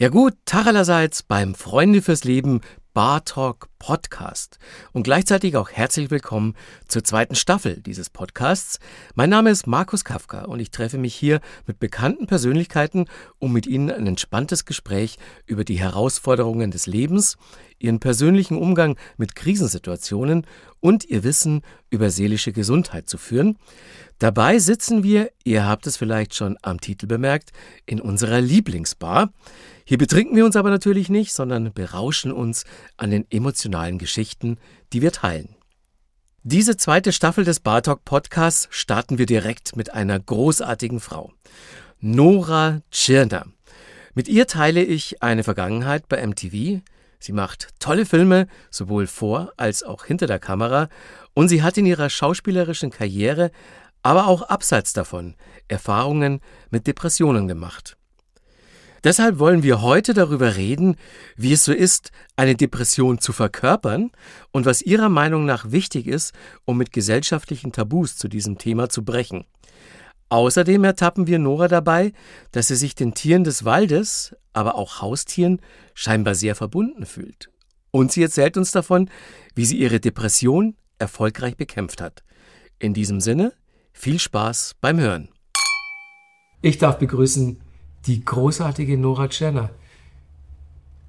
Ja gut, Tag allerseits beim Freunde fürs Leben Bar Talk Podcast und gleichzeitig auch herzlich willkommen zur zweiten Staffel dieses Podcasts. Mein Name ist Markus Kafka und ich treffe mich hier mit bekannten Persönlichkeiten, um mit Ihnen ein entspanntes Gespräch über die Herausforderungen des Lebens, Ihren persönlichen Umgang mit Krisensituationen und Ihr Wissen über seelische Gesundheit zu führen. Dabei sitzen wir, ihr habt es vielleicht schon am Titel bemerkt, in unserer Lieblingsbar. Hier betrinken wir uns aber natürlich nicht, sondern berauschen uns an den emotionalen Geschichten, die wir teilen. Diese zweite Staffel des Bartok Podcasts starten wir direkt mit einer großartigen Frau. Nora Tschirner. Mit ihr teile ich eine Vergangenheit bei MTV. Sie macht tolle Filme, sowohl vor als auch hinter der Kamera, und sie hat in ihrer schauspielerischen Karriere aber auch abseits davon Erfahrungen mit Depressionen gemacht. Deshalb wollen wir heute darüber reden, wie es so ist, eine Depression zu verkörpern und was Ihrer Meinung nach wichtig ist, um mit gesellschaftlichen Tabus zu diesem Thema zu brechen. Außerdem ertappen wir Nora dabei, dass sie sich den Tieren des Waldes, aber auch Haustieren, scheinbar sehr verbunden fühlt. Und sie erzählt uns davon, wie sie ihre Depression erfolgreich bekämpft hat. In diesem Sinne, viel Spaß beim Hören. Ich darf begrüßen die großartige Nora Tschirner.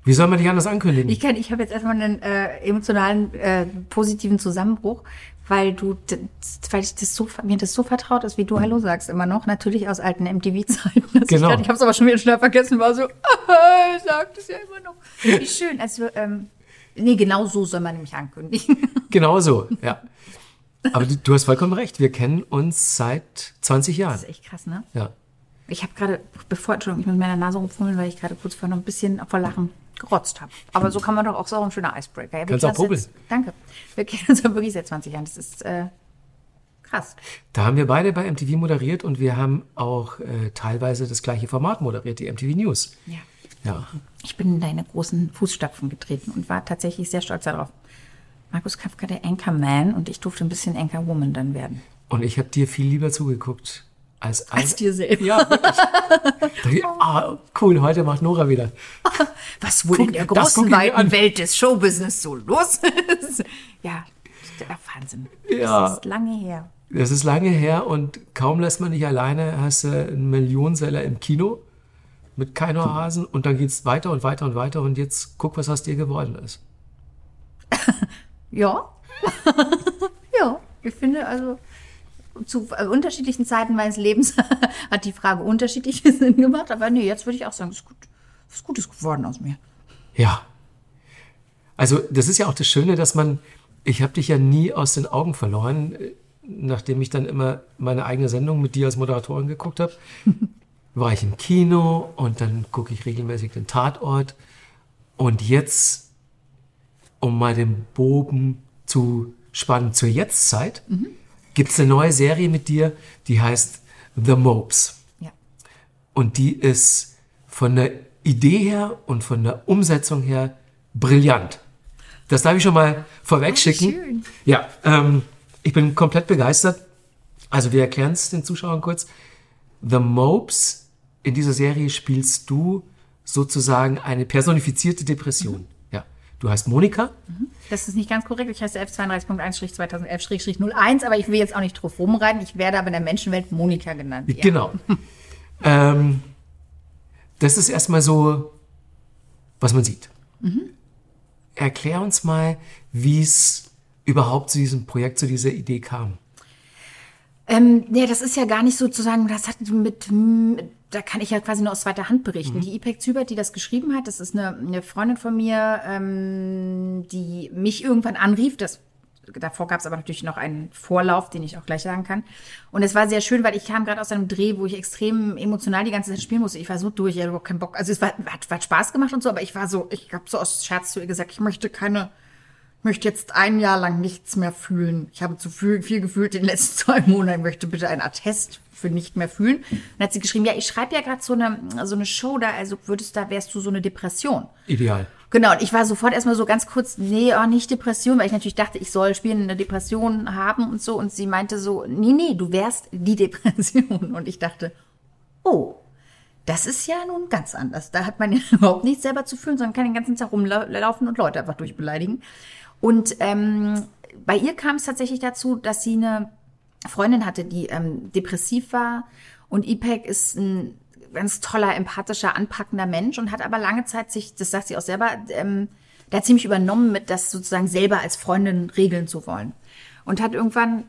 Wie soll man dich anders ankündigen? Ich kann, ich habe jetzt erstmal einen äh, emotionalen, äh, positiven Zusammenbruch, weil du, weil ich das so, mir das so vertraut ist, wie du Hallo sagst immer noch, natürlich aus alten MTV-Zeiten. Genau. Ich, ich habe es aber schon wieder schnell vergessen, war so, äh, sagt es ja immer noch. Wie schön, also, ähm, nee, genau so soll man nämlich ankündigen. Genau so, ja. Aber du, du, hast vollkommen recht. Wir kennen uns seit 20 Jahren. Das ist echt krass, ne? Ja. Ich habe gerade, bevor, Entschuldigung, ich muss meiner Nase rumfummeln, weil ich gerade kurz vorher noch ein bisschen vor Lachen gerotzt habe. Aber so kann man doch auch, so ein schöner Icebreaker. Ja, Kannst auch probeln. Danke. Wir kennen uns ja wirklich seit 20 Jahren. Das ist äh, krass. Da haben wir beide bei MTV moderiert und wir haben auch äh, teilweise das gleiche Format moderiert, die MTV News. Ja. ja. Ich bin in deine großen Fußstapfen getreten und war tatsächlich sehr stolz darauf. Markus Kafka, der Anchorman, und ich durfte ein bisschen Anchorwoman dann werden. Und ich habe dir viel lieber zugeguckt. Als, als, als dir selbst. Ja, wirklich. ah, cool, heute macht Nora wieder. Was wohl Guck, in der großen, weiten Welt des Showbusiness so los ist. ja, Wahnsinn. Ja. Das ist lange her. Das ist lange her und kaum lässt man dich alleine, hast du einen Millionenseller im Kino mit Keino Hasen und dann geht es weiter und weiter und weiter und jetzt guck, was aus dir geworden ist. Ja. ja, ich finde also zu äh, unterschiedlichen Zeiten meines Lebens hat die Frage unterschiedliche Sinn gemacht. Aber nee, jetzt würde ich auch sagen, es ist gut, was Gutes geworden aus mir. Ja. Also das ist ja auch das Schöne, dass man, ich habe dich ja nie aus den Augen verloren, nachdem ich dann immer meine eigene Sendung mit dir als Moderatorin geguckt habe. war ich im Kino und dann gucke ich regelmäßig den Tatort. Und jetzt um mal den Bogen zu spannen zur Jetztzeit, mhm. Gibt es eine neue Serie mit dir, die heißt The Mopes. Ja. Und die ist von der Idee her und von der Umsetzung her brillant. Das darf ich schon mal vorweg schicken. Ja, ähm, ich bin komplett begeistert. Also wir erklären es den Zuschauern kurz. The Mopes, in dieser Serie spielst du sozusagen eine personifizierte Depression. Mhm. Du heißt Monika? Das ist nicht ganz korrekt. Ich heiße F32.1-2011-01, aber ich will jetzt auch nicht drauf rumreiten. Ich werde aber in der Menschenwelt Monika genannt. Ja. Genau. ähm, das ist erstmal so, was man sieht. Mhm. Erklär uns mal, wie es überhaupt zu diesem Projekt, zu dieser Idee kam. Ähm, ja, das ist ja gar nicht sozusagen, das hat mit, da kann ich ja quasi nur aus zweiter Hand berichten. Mhm. Die Ipek Zübert, die das geschrieben hat, das ist eine, eine Freundin von mir, ähm, die mich irgendwann anrief. Das, davor gab es aber natürlich noch einen Vorlauf, den ich auch gleich sagen kann. Und es war sehr schön, weil ich kam gerade aus einem Dreh, wo ich extrem emotional die ganze Zeit spielen musste. Ich war so durch, ich hatte überhaupt keinen Bock. Also es war, hat, hat Spaß gemacht und so, aber ich war so, ich habe so aus Scherz zu ihr gesagt, ich möchte keine möchte jetzt ein Jahr lang nichts mehr fühlen. Ich habe zu viel, viel gefühlt in den letzten zwei Monaten. Ich möchte bitte ein Attest für nicht mehr fühlen. dann hat sie geschrieben, ja, ich schreibe ja gerade so eine, so eine Show da, also würdest da, wärst du so eine Depression. Ideal. Genau, und ich war sofort erstmal so ganz kurz, nee, oh, nicht Depression, weil ich natürlich dachte, ich soll spielen, eine Depression haben und so. Und sie meinte so, nee, nee, du wärst die Depression. Und ich dachte, oh, Das ist ja nun ganz anders. Da hat man ja überhaupt nichts selber zu fühlen, sondern kann den ganzen Tag rumlaufen und Leute einfach durchbeleidigen. Und ähm, bei ihr kam es tatsächlich dazu, dass sie eine Freundin hatte, die ähm, depressiv war. Und IPEC ist ein ganz toller, empathischer, anpackender Mensch und hat aber lange Zeit sich, das sagt sie auch selber, ähm, da ziemlich übernommen mit, das sozusagen selber als Freundin regeln zu wollen. Und hat irgendwann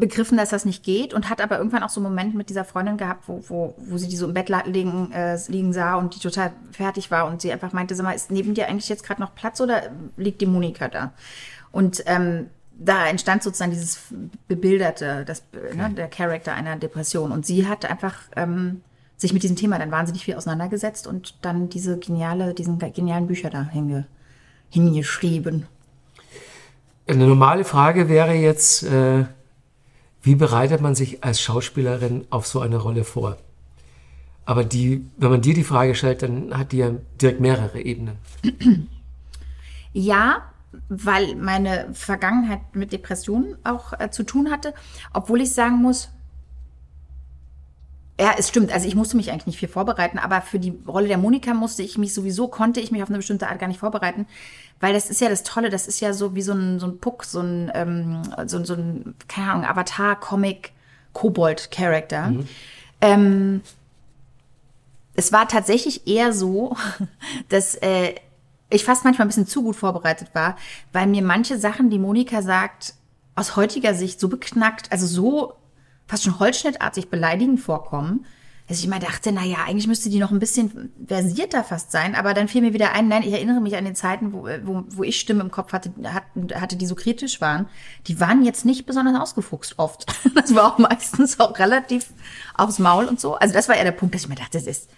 begriffen, dass das nicht geht und hat aber irgendwann auch so einen Moment mit dieser Freundin gehabt, wo, wo, wo sie die so im Bett liegen, äh, liegen sah und die total fertig war und sie einfach meinte, sag mal, ist neben dir eigentlich jetzt gerade noch Platz oder liegt die Monika da? Und ähm, da entstand sozusagen dieses bebilderte, das, ne, okay. ne, der Charakter einer Depression. Und sie hat einfach ähm, sich mit diesem Thema dann wahnsinnig viel auseinandergesetzt und dann diese geniale, diesen genialen Bücher da hinge, hingeschrieben. Eine normale Frage wäre jetzt, äh, wie bereitet man sich als Schauspielerin auf so eine Rolle vor? Aber die, wenn man dir die Frage stellt, dann hat die ja direkt mehrere Ebenen. Ja, weil meine Vergangenheit mit Depressionen auch äh, zu tun hatte, obwohl ich sagen muss, ja, es stimmt. Also ich musste mich eigentlich nicht viel vorbereiten, aber für die Rolle der Monika musste ich mich sowieso, konnte ich mich auf eine bestimmte Art gar nicht vorbereiten, weil das ist ja das Tolle, das ist ja so wie so ein, so ein Puck, so ein, ähm, so, so ein, keine Ahnung, Avatar-Comic, Kobold-Charakter. Mhm. Ähm, es war tatsächlich eher so, dass äh, ich fast manchmal ein bisschen zu gut vorbereitet war, weil mir manche Sachen, die Monika sagt, aus heutiger Sicht so beknackt, also so fast schon holzschnittartig beleidigend vorkommen, dass ich immer dachte, na ja, eigentlich müsste die noch ein bisschen versierter fast sein, aber dann fiel mir wieder ein, nein, ich erinnere mich an den Zeiten, wo, wo, wo ich Stimmen im Kopf hatte, hatte, die so kritisch waren. Die waren jetzt nicht besonders ausgefuchst oft. Das war auch meistens auch relativ aufs Maul und so. Also das war eher der Punkt, dass ich mir dachte, das ist,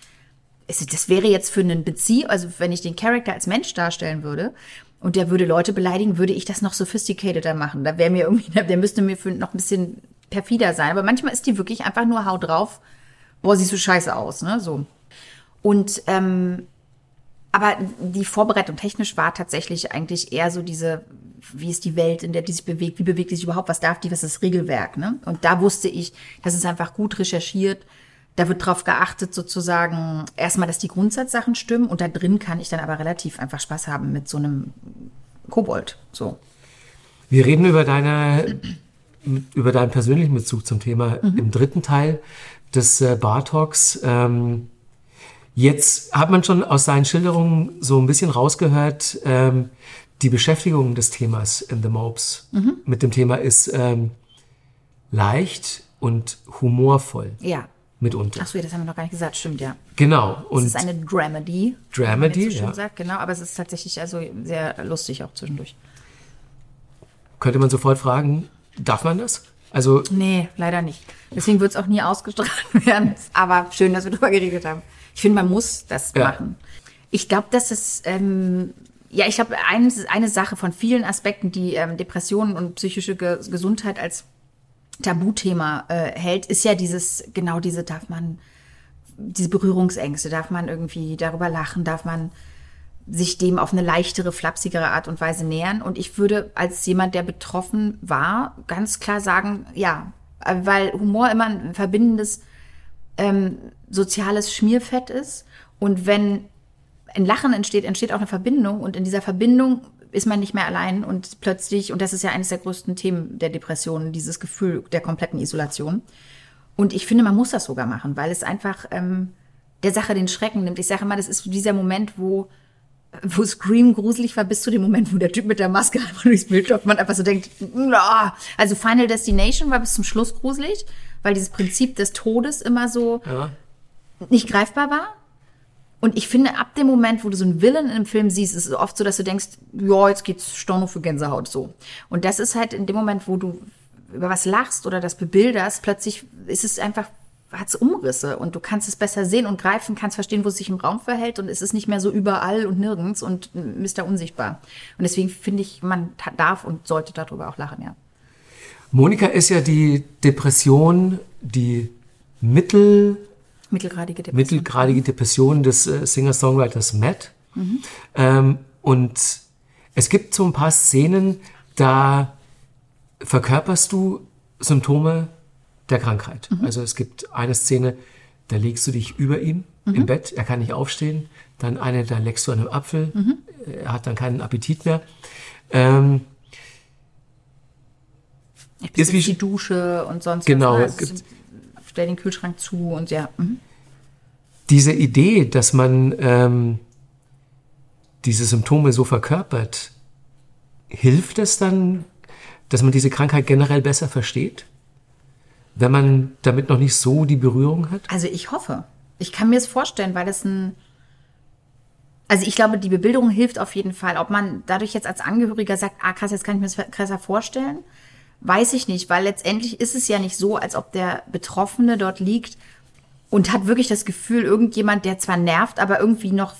das wäre jetzt für einen Bezieh, also wenn ich den Charakter als Mensch darstellen würde, und der würde Leute beleidigen, würde ich das noch sophisticateder machen. Da wäre mir irgendwie, der müsste mir für noch ein bisschen perfider sein. Aber manchmal ist die wirklich einfach nur Haut drauf. Boah, siehst du scheiße aus, ne? So. Und ähm, aber die Vorbereitung technisch war tatsächlich eigentlich eher so diese, wie ist die Welt, in der die sich bewegt, wie bewegt die sich überhaupt, was darf die, was ist das Regelwerk, ne? Und da wusste ich, das ist einfach gut recherchiert. Da wird drauf geachtet, sozusagen, erstmal, dass die Grundsatzsachen stimmen und da drin kann ich dann aber relativ einfach Spaß haben mit so einem Kobold, so. Wir reden über deine über deinen persönlichen Bezug zum Thema mhm. im dritten Teil des äh, Bar Talks. Ähm, jetzt hat man schon aus seinen Schilderungen so ein bisschen rausgehört, ähm, die Beschäftigung des Themas in The Mopes mhm. mit dem Thema ist ähm, leicht und humorvoll. Ja. Mitunter. Achso, das haben wir noch gar nicht gesagt, stimmt, ja. Genau. Und es ist eine Dramedy. Dramedy, so ja. Sagt, genau, aber es ist tatsächlich also sehr lustig auch zwischendurch. Könnte man sofort fragen, Darf man das? Also nee, leider nicht. Deswegen wird es auch nie ausgestrahlt werden. Aber schön, dass wir darüber geredet haben. Ich finde, man muss das ja. machen. Ich glaube, dass es ähm, ja, ich glaube, eine, eine Sache von vielen Aspekten, die ähm, Depressionen und psychische Ge Gesundheit als Tabuthema äh, hält, ist ja dieses, genau diese, darf man, diese Berührungsängste, darf man irgendwie darüber lachen, darf man sich dem auf eine leichtere, flapsigere Art und Weise nähern. Und ich würde als jemand, der betroffen war, ganz klar sagen, ja, weil Humor immer ein verbindendes ähm, soziales Schmierfett ist. Und wenn ein Lachen entsteht, entsteht auch eine Verbindung. Und in dieser Verbindung ist man nicht mehr allein und plötzlich, und das ist ja eines der größten Themen der Depression, dieses Gefühl der kompletten Isolation. Und ich finde, man muss das sogar machen, weil es einfach ähm, der Sache den Schrecken nimmt. Ich sage immer, das ist dieser Moment, wo wo Scream gruselig war, bis zu dem Moment, wo der Typ mit der Maske einfach durchs Bild läuft, man einfach so denkt, na. also Final Destination war bis zum Schluss gruselig, weil dieses Prinzip des Todes immer so ja. nicht greifbar war. Und ich finde, ab dem Moment, wo du so einen Villain im Film siehst, ist es oft so, dass du denkst, ja, jetzt geht's Storno für Gänsehaut so. Und das ist halt in dem Moment, wo du über was lachst oder das bebilderst, plötzlich ist es einfach hat es Umrisse und du kannst es besser sehen und greifen, kannst verstehen, wo es sich im Raum verhält und es ist nicht mehr so überall und nirgends und Mr. Unsichtbar. Und deswegen finde ich, man darf und sollte darüber auch lachen, ja. Monika ist ja die Depression, die mittel, mittelgradige Depression, mittelgradige Depression des äh, Singer-Songwriters Matt. Mhm. Ähm, und es gibt so ein paar Szenen, da verkörperst du Symptome der Krankheit. Mhm. Also es gibt eine Szene, da legst du dich über ihm mhm. im Bett, er kann nicht aufstehen. Dann eine, da leckst du an einem Apfel, mhm. er hat dann keinen Appetit mehr. Ähm, ich ist wie die Dusche und sonst genau, was. Genau. Stell den Kühlschrank zu und ja. Mhm. Diese Idee, dass man ähm, diese Symptome so verkörpert, hilft es dann, dass man diese Krankheit generell besser versteht? Wenn man damit noch nicht so die Berührung hat? Also ich hoffe. Ich kann mir es vorstellen, weil es ein. Also ich glaube, die Bebilderung hilft auf jeden Fall. Ob man dadurch jetzt als Angehöriger sagt, ah krass, jetzt kann ich mir das krasser vorstellen, weiß ich nicht, weil letztendlich ist es ja nicht so, als ob der Betroffene dort liegt und hat wirklich das Gefühl, irgendjemand, der zwar nervt, aber irgendwie noch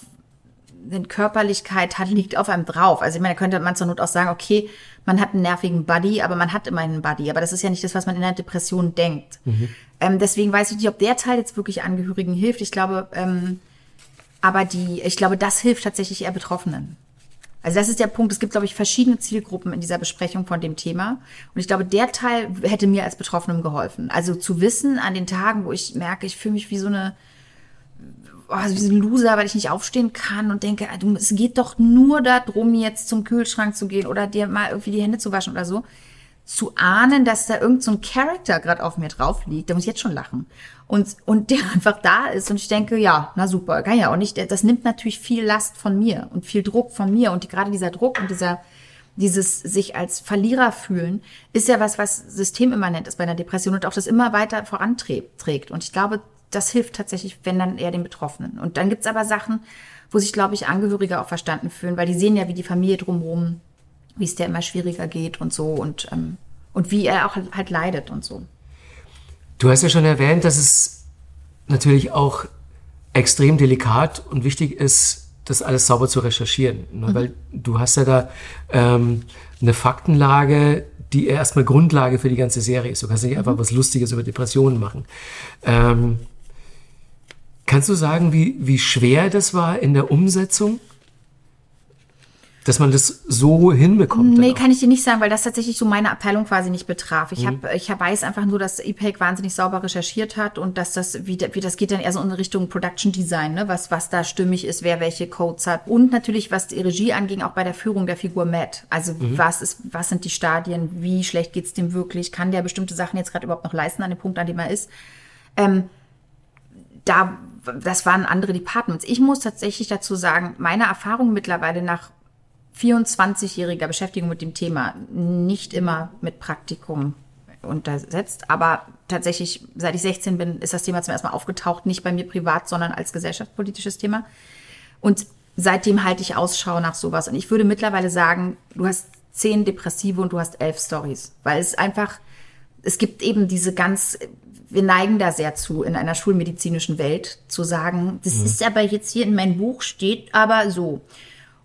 eine Körperlichkeit hat, liegt auf einem drauf. Also ich meine, da könnte man zur Not auch sagen, okay, man hat einen nervigen Buddy, aber man hat immerhin einen Buddy. Aber das ist ja nicht das, was man in der Depression denkt. Mhm. Ähm, deswegen weiß ich nicht, ob der Teil jetzt wirklich Angehörigen hilft. Ich glaube, ähm, aber die, ich glaube, das hilft tatsächlich eher Betroffenen. Also das ist der Punkt. Es gibt, glaube ich, verschiedene Zielgruppen in dieser Besprechung von dem Thema. Und ich glaube, der Teil hätte mir als Betroffenem geholfen. Also zu wissen an den Tagen, wo ich merke, ich fühle mich wie so eine, oh, wie ein Loser, weil ich nicht aufstehen kann und denke, ah, es geht doch nur darum, jetzt zum Kühlschrank zu gehen oder dir mal irgendwie die Hände zu waschen oder so zu ahnen, dass da irgend so Charakter gerade auf mir drauf liegt, da muss ich jetzt schon lachen. Und, und der einfach da ist und ich denke, ja, na super, kann ja auch nicht. Das nimmt natürlich viel Last von mir und viel Druck von mir und die, gerade dieser Druck und dieser, dieses sich als Verlierer fühlen, ist ja was, was systemimmanent ist bei einer Depression und auch das immer weiter voranträgt. Und ich glaube, das hilft tatsächlich, wenn dann eher den Betroffenen. Und dann gibt's aber Sachen, wo sich, glaube ich, Angehörige auch verstanden fühlen, weil die sehen ja, wie die Familie drumherum wie es der immer schwieriger geht und so und, ähm, und wie er auch halt leidet und so. Du hast ja schon erwähnt, dass es natürlich auch extrem delikat und wichtig ist, das alles sauber zu recherchieren. Ne? Mhm. Weil du hast ja da ähm, eine Faktenlage, die erstmal Grundlage für die ganze Serie ist. Du kannst nicht mhm. einfach was Lustiges über Depressionen machen. Ähm, kannst du sagen, wie, wie schwer das war in der Umsetzung? dass man das so hinbekommt. Nee, kann ich dir nicht sagen, weil das tatsächlich so meine Abteilung quasi nicht betraf. Ich, mhm. hab, ich weiß einfach nur, dass EPEC wahnsinnig sauber recherchiert hat und dass das, wie, wie das geht dann eher so in Richtung Production Design, ne? was, was da stimmig ist, wer welche Codes hat. Und natürlich, was die Regie anging, auch bei der Führung der Figur Matt. Also mhm. was ist, was sind die Stadien, wie schlecht geht's dem wirklich, kann der bestimmte Sachen jetzt gerade überhaupt noch leisten an dem Punkt, an dem er ist. Ähm, da, das waren andere Departments. Ich muss tatsächlich dazu sagen, meine Erfahrung mittlerweile nach 24-jähriger Beschäftigung mit dem Thema, nicht immer mit Praktikum untersetzt, aber tatsächlich, seit ich 16 bin, ist das Thema zum ersten Mal aufgetaucht, nicht bei mir privat, sondern als gesellschaftspolitisches Thema. Und seitdem halte ich Ausschau nach sowas. Und ich würde mittlerweile sagen, du hast zehn Depressive und du hast elf Stories, weil es einfach, es gibt eben diese ganz, wir neigen da sehr zu, in einer schulmedizinischen Welt zu sagen, das mhm. ist aber jetzt hier in meinem Buch steht aber so.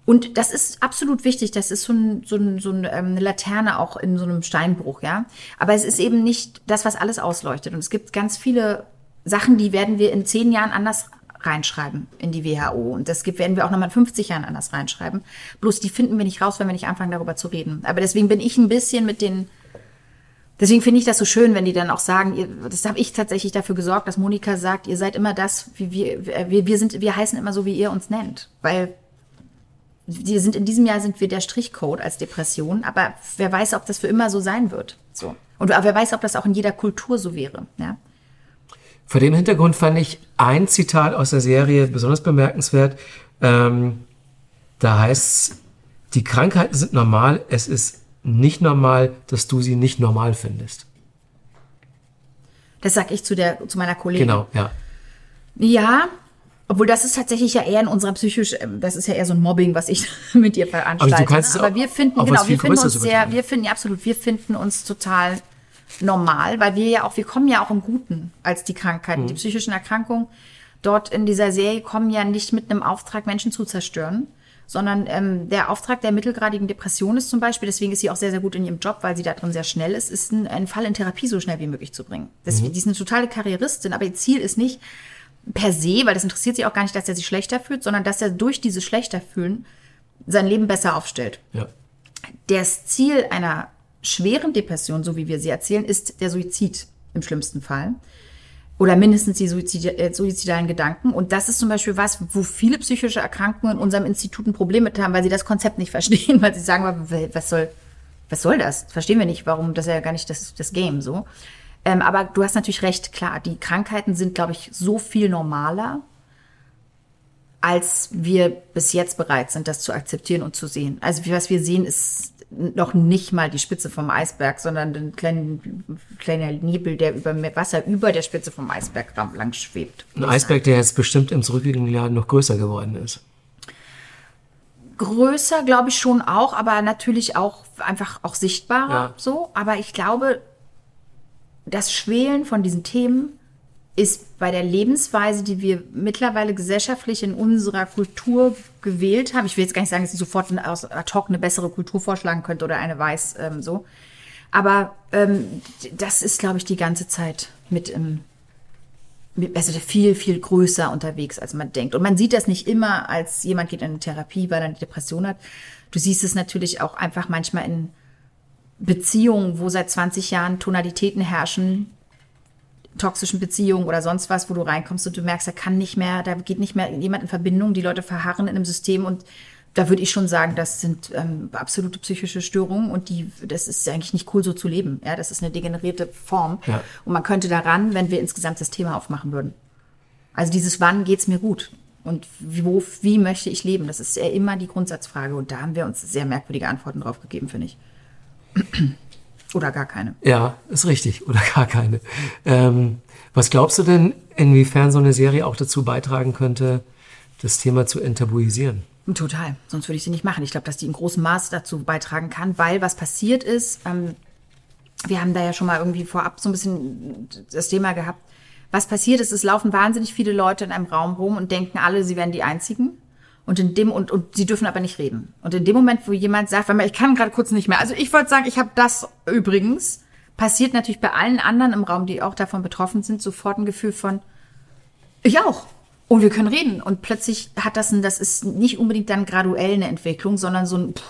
Und das ist absolut wichtig. Das ist so, ein, so, ein, so ähm, eine Laterne auch in so einem Steinbruch, ja. Aber es ist eben nicht das, was alles ausleuchtet. Und es gibt ganz viele Sachen, die werden wir in zehn Jahren anders reinschreiben in die WHO. Und das gibt, werden wir auch nochmal in 50 Jahren anders reinschreiben. Bloß die finden wir nicht raus, wenn wir nicht anfangen, darüber zu reden. Aber deswegen bin ich ein bisschen mit den Deswegen finde ich das so schön, wenn die dann auch sagen, ihr, das habe ich tatsächlich dafür gesorgt, dass Monika sagt, ihr seid immer das, wie wir, wir, wir sind, wir heißen immer so, wie ihr uns nennt. Weil wir sind in diesem Jahr sind wir der Strichcode als Depression, aber wer weiß, ob das für immer so sein wird. So. Und wer weiß, ob das auch in jeder Kultur so wäre. Ja? Vor dem Hintergrund fand ich ein Zitat aus der Serie besonders bemerkenswert. Ähm, da heißt es, die Krankheiten sind normal, es ist nicht normal, dass du sie nicht normal findest. Das sag ich zu, der, zu meiner Kollegin. Genau, ja. Ja, obwohl das ist tatsächlich ja eher in unserer psychisch, ähm, das ist ja eher so ein Mobbing, was ich mit dir veranstalte. Aber, du kannst ne? Aber wir finden, genau, wir finden uns sehr, wir finden ja absolut, wir finden uns total normal, weil wir ja auch, wir kommen ja auch im Guten als die Krankheiten, mhm. die psychischen Erkrankungen. Dort in dieser Serie kommen ja nicht mit einem Auftrag, Menschen zu zerstören, sondern ähm, der Auftrag der mittelgradigen Depression ist zum Beispiel, deswegen ist sie auch sehr, sehr gut in ihrem Job, weil sie da drin sehr schnell ist, ist ein, einen Fall in Therapie so schnell wie möglich zu bringen. Deswegen, mhm. Die ist eine totale Karrieristin, aber ihr Ziel ist nicht, per se, weil das interessiert sie auch gar nicht, dass er sich schlechter fühlt, sondern dass er durch dieses schlechter fühlen sein Leben besser aufstellt. Ja. Das Ziel einer schweren Depression, so wie wir sie erzählen, ist der Suizid im schlimmsten Fall. Oder mindestens die äh, suizidalen Gedanken. Und das ist zum Beispiel was, wo viele psychische Erkrankungen in unserem Institut ein Problem mit haben, weil sie das Konzept nicht verstehen, weil sie sagen, was soll, was soll das? Verstehen wir nicht, warum, das ist ja gar nicht das, das Game so. Ähm, aber du hast natürlich recht, klar, die Krankheiten sind, glaube ich, so viel normaler, als wir bis jetzt bereit sind, das zu akzeptieren und zu sehen. Also was wir sehen, ist noch nicht mal die Spitze vom Eisberg, sondern ein kleinen, kleiner Nebel, der über Wasser über der Spitze vom Eisberg lang schwebt. Ein Eisberg, der jetzt bestimmt im zurückliegenden Jahr noch größer geworden ist. Größer, glaube ich schon auch, aber natürlich auch einfach auch sichtbarer ja. so. Aber ich glaube, das Schwelen von diesen Themen ist bei der Lebensweise, die wir mittlerweile gesellschaftlich in unserer Kultur gewählt haben. Ich will jetzt gar nicht sagen, dass ich sofort aus ad hoc eine bessere Kultur vorschlagen könnte oder eine weiß ähm, so. Aber ähm, das ist, glaube ich, die ganze Zeit mit im also viel, viel größer unterwegs, als man denkt. Und man sieht das nicht immer, als jemand geht in eine Therapie, weil er eine Depression hat. Du siehst es natürlich auch einfach manchmal in Beziehungen, wo seit 20 Jahren Tonalitäten herrschen, toxischen Beziehungen oder sonst was, wo du reinkommst und du merkst, da kann nicht mehr, da geht nicht mehr jemand in Verbindung, die Leute verharren in einem System und da würde ich schon sagen, das sind ähm, absolute psychische Störungen und die, das ist eigentlich nicht cool, so zu leben. Ja, das ist eine degenerierte Form. Ja. Und man könnte daran, wenn wir insgesamt das Thema aufmachen würden. Also dieses Wann geht's mir gut? Und wo, wie möchte ich leben? Das ist ja immer die Grundsatzfrage. Und da haben wir uns sehr merkwürdige Antworten drauf gegeben, finde ich. Oder gar keine. Ja, ist richtig. Oder gar keine. Ähm, was glaubst du denn, inwiefern so eine Serie auch dazu beitragen könnte, das Thema zu enttabuisieren? Total. Sonst würde ich sie nicht machen. Ich glaube, dass die in großem Maß dazu beitragen kann, weil was passiert ist, ähm, wir haben da ja schon mal irgendwie vorab so ein bisschen das Thema gehabt. Was passiert ist, es laufen wahnsinnig viele Leute in einem Raum rum und denken alle, sie wären die Einzigen. Und in dem und, und sie dürfen aber nicht reden. Und in dem Moment, wo jemand sagt, ich kann gerade kurz nicht mehr. Also ich wollte sagen, ich habe das übrigens passiert natürlich bei allen anderen im Raum, die auch davon betroffen sind, sofort ein Gefühl von ich auch. Und wir können reden. Und plötzlich hat das ein, das ist nicht unbedingt dann graduell eine Entwicklung, sondern so ein Pff.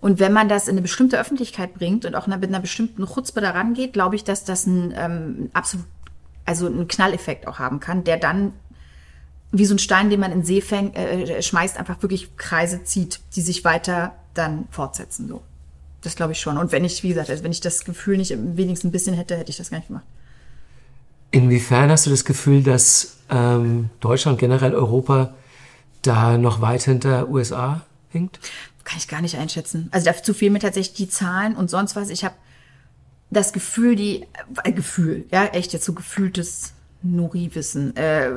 und wenn man das in eine bestimmte Öffentlichkeit bringt und auch mit einer bestimmten Chutzpe daran geht, glaube ich, dass das ein ähm, absolut, also einen Knalleffekt auch haben kann, der dann wie so ein Stein, den man in See fängt, äh, schmeißt, einfach wirklich Kreise zieht, die sich weiter dann fortsetzen. So. Das glaube ich schon. Und wenn ich, wie gesagt, also wenn ich das Gefühl nicht wenigstens ein bisschen hätte, hätte ich das gar nicht gemacht. Inwiefern hast du das Gefühl, dass ähm, Deutschland, generell Europa, da noch weit hinter USA hinkt? Kann ich gar nicht einschätzen. Also dazu fehlen mir tatsächlich die Zahlen und sonst was. Ich habe das Gefühl, die äh, Gefühl, ja, echt jetzt so gefühltes Nuri-Wissen, äh,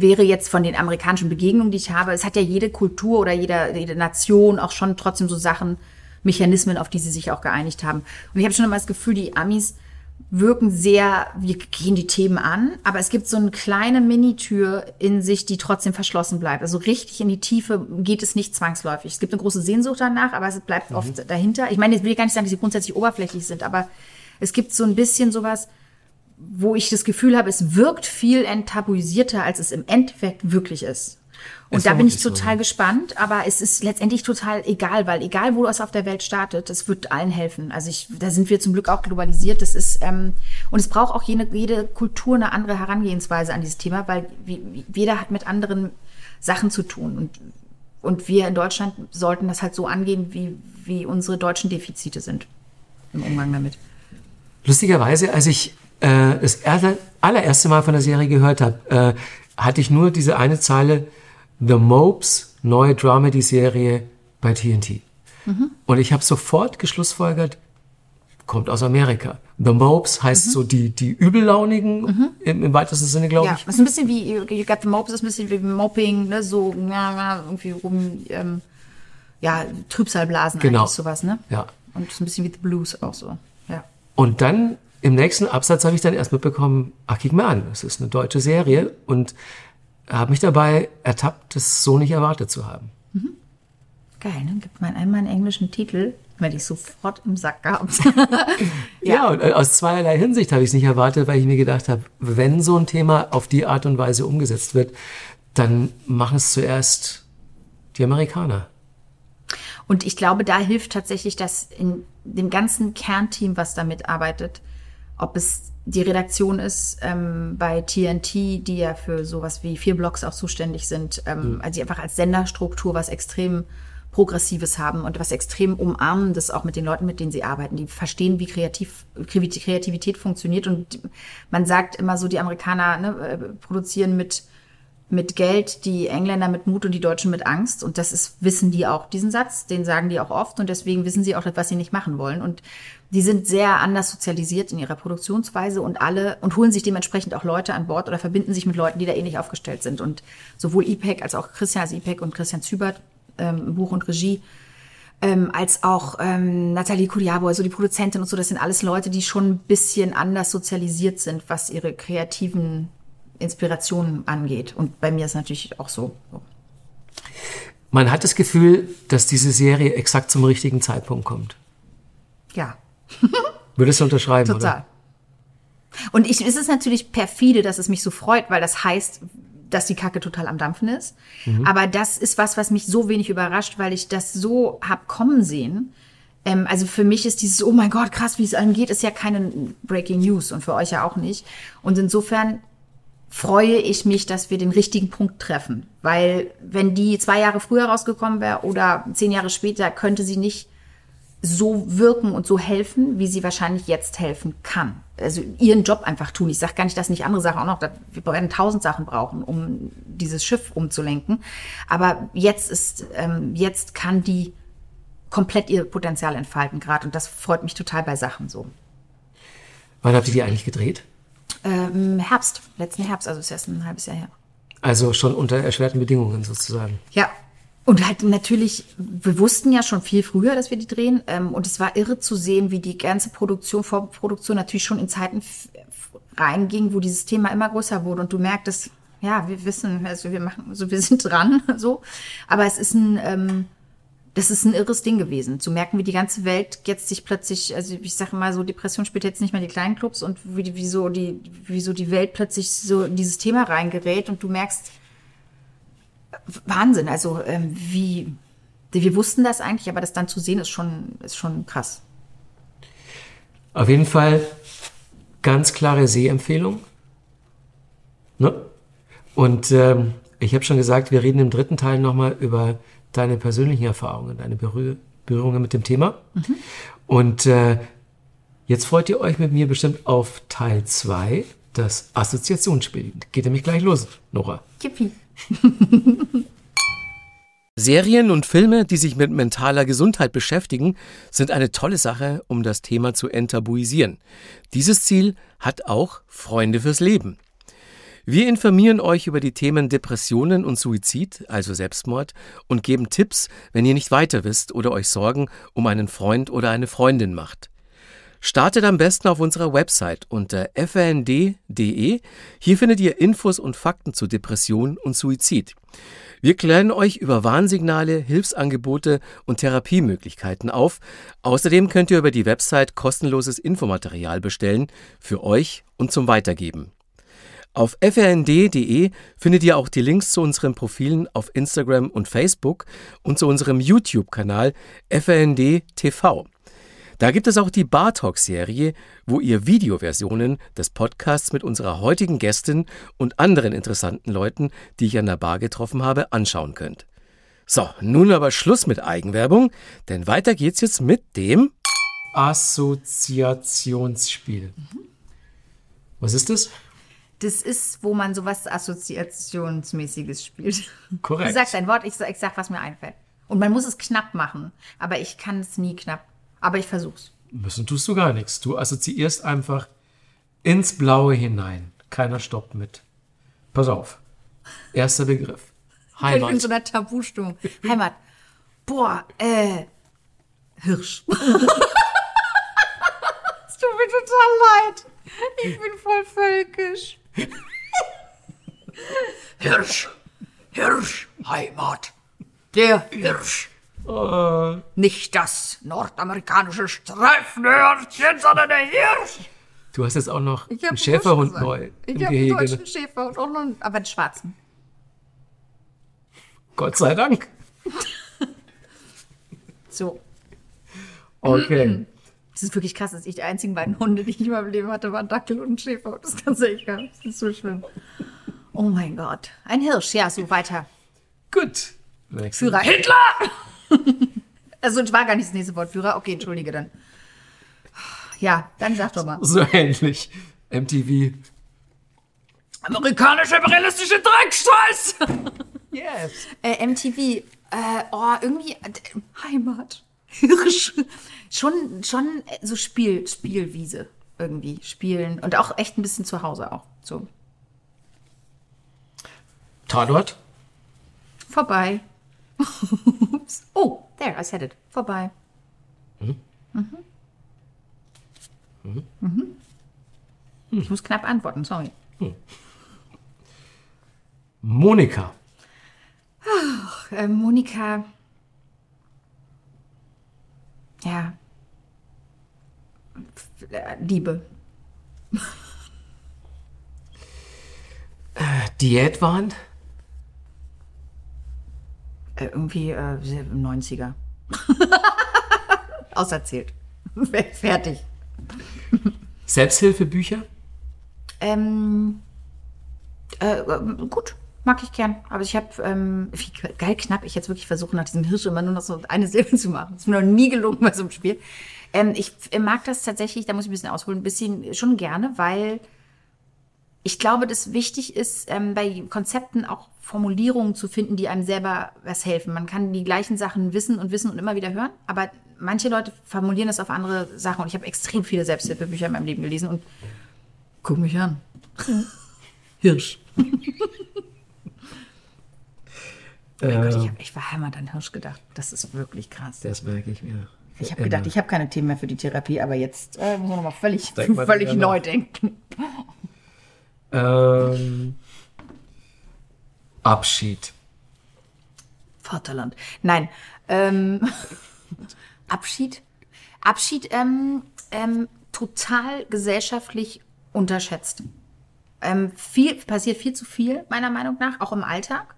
wäre jetzt von den amerikanischen Begegnungen, die ich habe. Es hat ja jede Kultur oder jede, jede Nation auch schon trotzdem so Sachen, Mechanismen, auf die sie sich auch geeinigt haben. Und ich habe schon immer das Gefühl, die Amis wirken sehr, wir gehen die Themen an, aber es gibt so eine kleine Minitür in sich, die trotzdem verschlossen bleibt. Also richtig in die Tiefe geht es nicht zwangsläufig. Es gibt eine große Sehnsucht danach, aber es bleibt mhm. oft dahinter. Ich meine, ich will gar nicht sagen, dass sie grundsätzlich oberflächlich sind, aber es gibt so ein bisschen sowas, wo ich das Gefühl habe, es wirkt viel enttabuisierter, als es im Endeffekt wirklich ist. Und da bin ich total so. gespannt, aber es ist letztendlich total egal, weil egal, wo es auf der Welt startet, das wird allen helfen. Also ich, da sind wir zum Glück auch globalisiert. Das ist ähm, und es braucht auch jede, jede Kultur eine andere Herangehensweise an dieses Thema, weil wie, jeder hat mit anderen Sachen zu tun und und wir in Deutschland sollten das halt so angehen, wie wie unsere deutschen Defizite sind im Umgang damit. Lustigerweise, als ich äh, das allererste Mal von der Serie gehört habe, äh, hatte ich nur diese eine Zeile The Mopes, neue Dramedy-Serie bei TNT. Mhm. Und ich habe sofort geschlussfolgert, kommt aus Amerika. The Mopes heißt mhm. so die, die Übellaunigen mhm. im, im, weitesten Sinne, glaube ja, ich. Ja, ist ein bisschen wie, you got the Mopes, ist ein bisschen wie Mopping, ne, so, ja, irgendwie rum, ähm, ja, Trübsalblasen genau. eigentlich, sowas, ne? Ja. Und ist ein bisschen wie The Blues auch so, ja. Und dann im nächsten Absatz habe ich dann erst mitbekommen, ach, guck mal an, das ist eine deutsche Serie und habe mich dabei ertappt, das so nicht erwartet zu haben. Mhm. Geil, ne? Gibt man einmal einen englischen Titel, werde ich sofort im Sack gehabt. ja. ja, und äh, aus zweierlei Hinsicht habe ich es nicht erwartet, weil ich mir gedacht habe, wenn so ein Thema auf die Art und Weise umgesetzt wird, dann machen es zuerst die Amerikaner. Und ich glaube, da hilft tatsächlich, dass in dem ganzen Kernteam, was damit arbeitet, ob es die Redaktion ist ähm, bei TNT, die ja für sowas wie vier Blogs auch zuständig sind, ähm, mhm. also die einfach als Senderstruktur was extrem Progressives haben und was extrem Umarmendes auch mit den Leuten, mit denen sie arbeiten. Die verstehen, wie kreativ, Kreativität funktioniert. Und man sagt immer so, die Amerikaner ne, äh, produzieren mit, mit Geld, die Engländer mit Mut und die Deutschen mit Angst. Und das ist, wissen die auch, diesen Satz, den sagen die auch oft. Und deswegen wissen sie auch, was sie nicht machen wollen. Und die sind sehr anders sozialisiert in ihrer Produktionsweise und alle und holen sich dementsprechend auch Leute an Bord oder verbinden sich mit Leuten, die da ähnlich aufgestellt sind. Und sowohl IPEC als auch Christian, also IPEC und Christian Zübert ähm, Buch und Regie, ähm, als auch ähm, Nathalie Kuriabo, also die Produzentin und so, das sind alles Leute, die schon ein bisschen anders sozialisiert sind, was ihre kreativen Inspirationen angeht. Und bei mir ist natürlich auch so. Man hat das Gefühl, dass diese Serie exakt zum richtigen Zeitpunkt kommt. Ja. Würdest du unterschreiben? Total. Oder? Und ich, es ist natürlich perfide, dass es mich so freut, weil das heißt, dass die Kacke total am Dampfen ist. Mhm. Aber das ist was, was mich so wenig überrascht, weil ich das so hab kommen sehen. Ähm, also für mich ist dieses, oh mein Gott, krass, wie es einem geht, ist ja keine Breaking News und für euch ja auch nicht. Und insofern freue ich mich, dass wir den richtigen Punkt treffen. Weil wenn die zwei Jahre früher rausgekommen wäre oder zehn Jahre später, könnte sie nicht so wirken und so helfen, wie sie wahrscheinlich jetzt helfen kann. Also ihren Job einfach tun. Ich sage gar nicht, dass nicht andere Sachen auch noch, wir werden tausend Sachen brauchen, um dieses Schiff umzulenken. Aber jetzt ist, ähm, jetzt kann die komplett ihr Potenzial entfalten gerade und das freut mich total bei Sachen so. Wann habt ihr die eigentlich gedreht? Ähm, Herbst, letzten Herbst, also ist erst ein halbes Jahr her. Also schon unter erschwerten Bedingungen sozusagen. Ja, und halt natürlich, wir wussten ja schon viel früher, dass wir die drehen. Ähm, und es war irre zu sehen, wie die ganze Produktion, Vorproduktion natürlich schon in Zeiten reinging, wo dieses Thema immer größer wurde. Und du merktest, ja, wir wissen, also wir machen, also wir sind dran, so. Aber es ist ein, ähm, das ist ein irres Ding gewesen. Zu merken, wie die ganze Welt jetzt sich plötzlich, also ich sage mal so, Depression spielt jetzt nicht mehr die kleinen Clubs und wie, wie so die, wie so die Welt plötzlich so in dieses Thema reingerät und du merkst, Wahnsinn. Also ähm, wie, wir wussten das eigentlich, aber das dann zu sehen ist schon, ist schon krass. Auf jeden Fall ganz klare Sehempfehlung. Ne? Und ähm, ich habe schon gesagt, wir reden im dritten Teil nochmal über deine persönlichen Erfahrungen, deine Berühr Berührungen mit dem Thema. Mhm. Und äh, jetzt freut ihr euch mit mir bestimmt auf Teil 2, das Assoziationsspiel. Geht nämlich gleich los, Nora. Yippie. Serien und Filme, die sich mit mentaler Gesundheit beschäftigen, sind eine tolle Sache, um das Thema zu enttabuisieren. Dieses Ziel hat auch Freunde fürs Leben. Wir informieren euch über die Themen Depressionen und Suizid, also Selbstmord, und geben Tipps, wenn ihr nicht weiter wisst oder euch Sorgen um einen Freund oder eine Freundin macht. Startet am besten auf unserer Website unter fnd.de. Hier findet ihr Infos und Fakten zu Depression und Suizid. Wir klären euch über Warnsignale, Hilfsangebote und Therapiemöglichkeiten auf. Außerdem könnt ihr über die Website kostenloses Infomaterial bestellen für euch und zum Weitergeben. Auf frnd.de findet ihr auch die Links zu unseren Profilen auf Instagram und Facebook und zu unserem YouTube-Kanal FRND TV. Da gibt es auch die Bar Talk Serie, wo ihr Videoversionen des Podcasts mit unserer heutigen Gästin und anderen interessanten Leuten, die ich an der Bar getroffen habe, anschauen könnt. So, nun aber Schluss mit Eigenwerbung, denn weiter geht's jetzt mit dem Assoziationsspiel. Mhm. Was ist das? Das ist, wo man sowas Assoziationsmäßiges spielt. Korrekt. Du sagst ein Wort, ich sag, ich sag, was mir einfällt. Und man muss es knapp machen, aber ich kann es nie knapp. Aber ich versuch's. Müssen tust du gar nichts. Du assoziierst einfach ins Blaue hinein. Keiner stoppt mit. Pass auf. Erster Begriff. Heimat. Ich bin in so einer Tabustimmung. Heimat. Boah, äh, Hirsch. es tut mir total leid. Ich bin voll völkisch. Hirsch. Hirsch. Heimat. Der Hirsch. Nicht das nordamerikanische Streifenhörnchen, sondern der Hirsch. Du hast jetzt auch noch einen Schäferhund neu Ich habe einen deutschen Schäferhund, auch noch, einen, aber einen schwarzen. Gott sei Dank. so. Okay. Das ist wirklich krass, dass ich die einzigen beiden Hunde, die ich in meinem Leben hatte, waren Dackel und Schäfer. Das ist ganz egal. Das ist so schlimm. Oh mein Gott. Ein Hirsch, ja, so weiter. Gut. Führer. Hitler! Also, es war gar nicht das nächste Wort. Führer. Okay, entschuldige dann. Ja, dann sag doch mal. So ähnlich. MTV. Amerikanische imperialistische Dreckscheiß! Yes. Äh, MTV. Äh, oh, irgendwie. Äh, Heimat. Hirsch. schon, schon äh, so Spiel, Spielwiese. Irgendwie. Spielen. Und auch echt ein bisschen zu Hause auch. So. Tatort. Vorbei. Ups. oh, there, I said it. Vorbei. Mhm. Mhm. Ich muss knapp antworten, sorry. Monika. Äh, Monika. Ja. Äh, Liebe. Diätwahn. Äh, irgendwie äh, 90er. Auserzählt. Fertig. Selbsthilfebücher. Ähm, äh, ähm, gut, mag ich gern. Aber ich habe, ähm, wie geil knapp ich jetzt wirklich versuche, nach diesem Hirsch immer nur noch so eine Silbe zu machen. Das ist mir noch nie gelungen bei so einem Spiel. Ähm, ich mag das tatsächlich, da muss ich ein bisschen ausholen, ein bisschen schon gerne, weil ich glaube, dass wichtig ist, ähm, bei Konzepten auch Formulierungen zu finden, die einem selber was helfen. Man kann die gleichen Sachen wissen und wissen und immer wieder hören, aber manche Leute formulieren das auf andere Sachen. Und ich habe extrem viele Selbsthilfebücher in meinem Leben gelesen und guck mich an. Hirsch. Oh Gott, ich habe echt verheimat an Hirsch gedacht. Das ist wirklich krass. Das merke ich mir. Ich habe gedacht, ich habe keine Themen mehr für die Therapie, aber jetzt äh, muss man nochmal völlig, Denk völlig neu denken. Ähm, Abschied. Vaterland. Nein. Ähm, Abschied. Abschied ähm, ähm, total gesellschaftlich unterschätzt. Ähm, viel, passiert viel zu viel, meiner Meinung nach, auch im Alltag.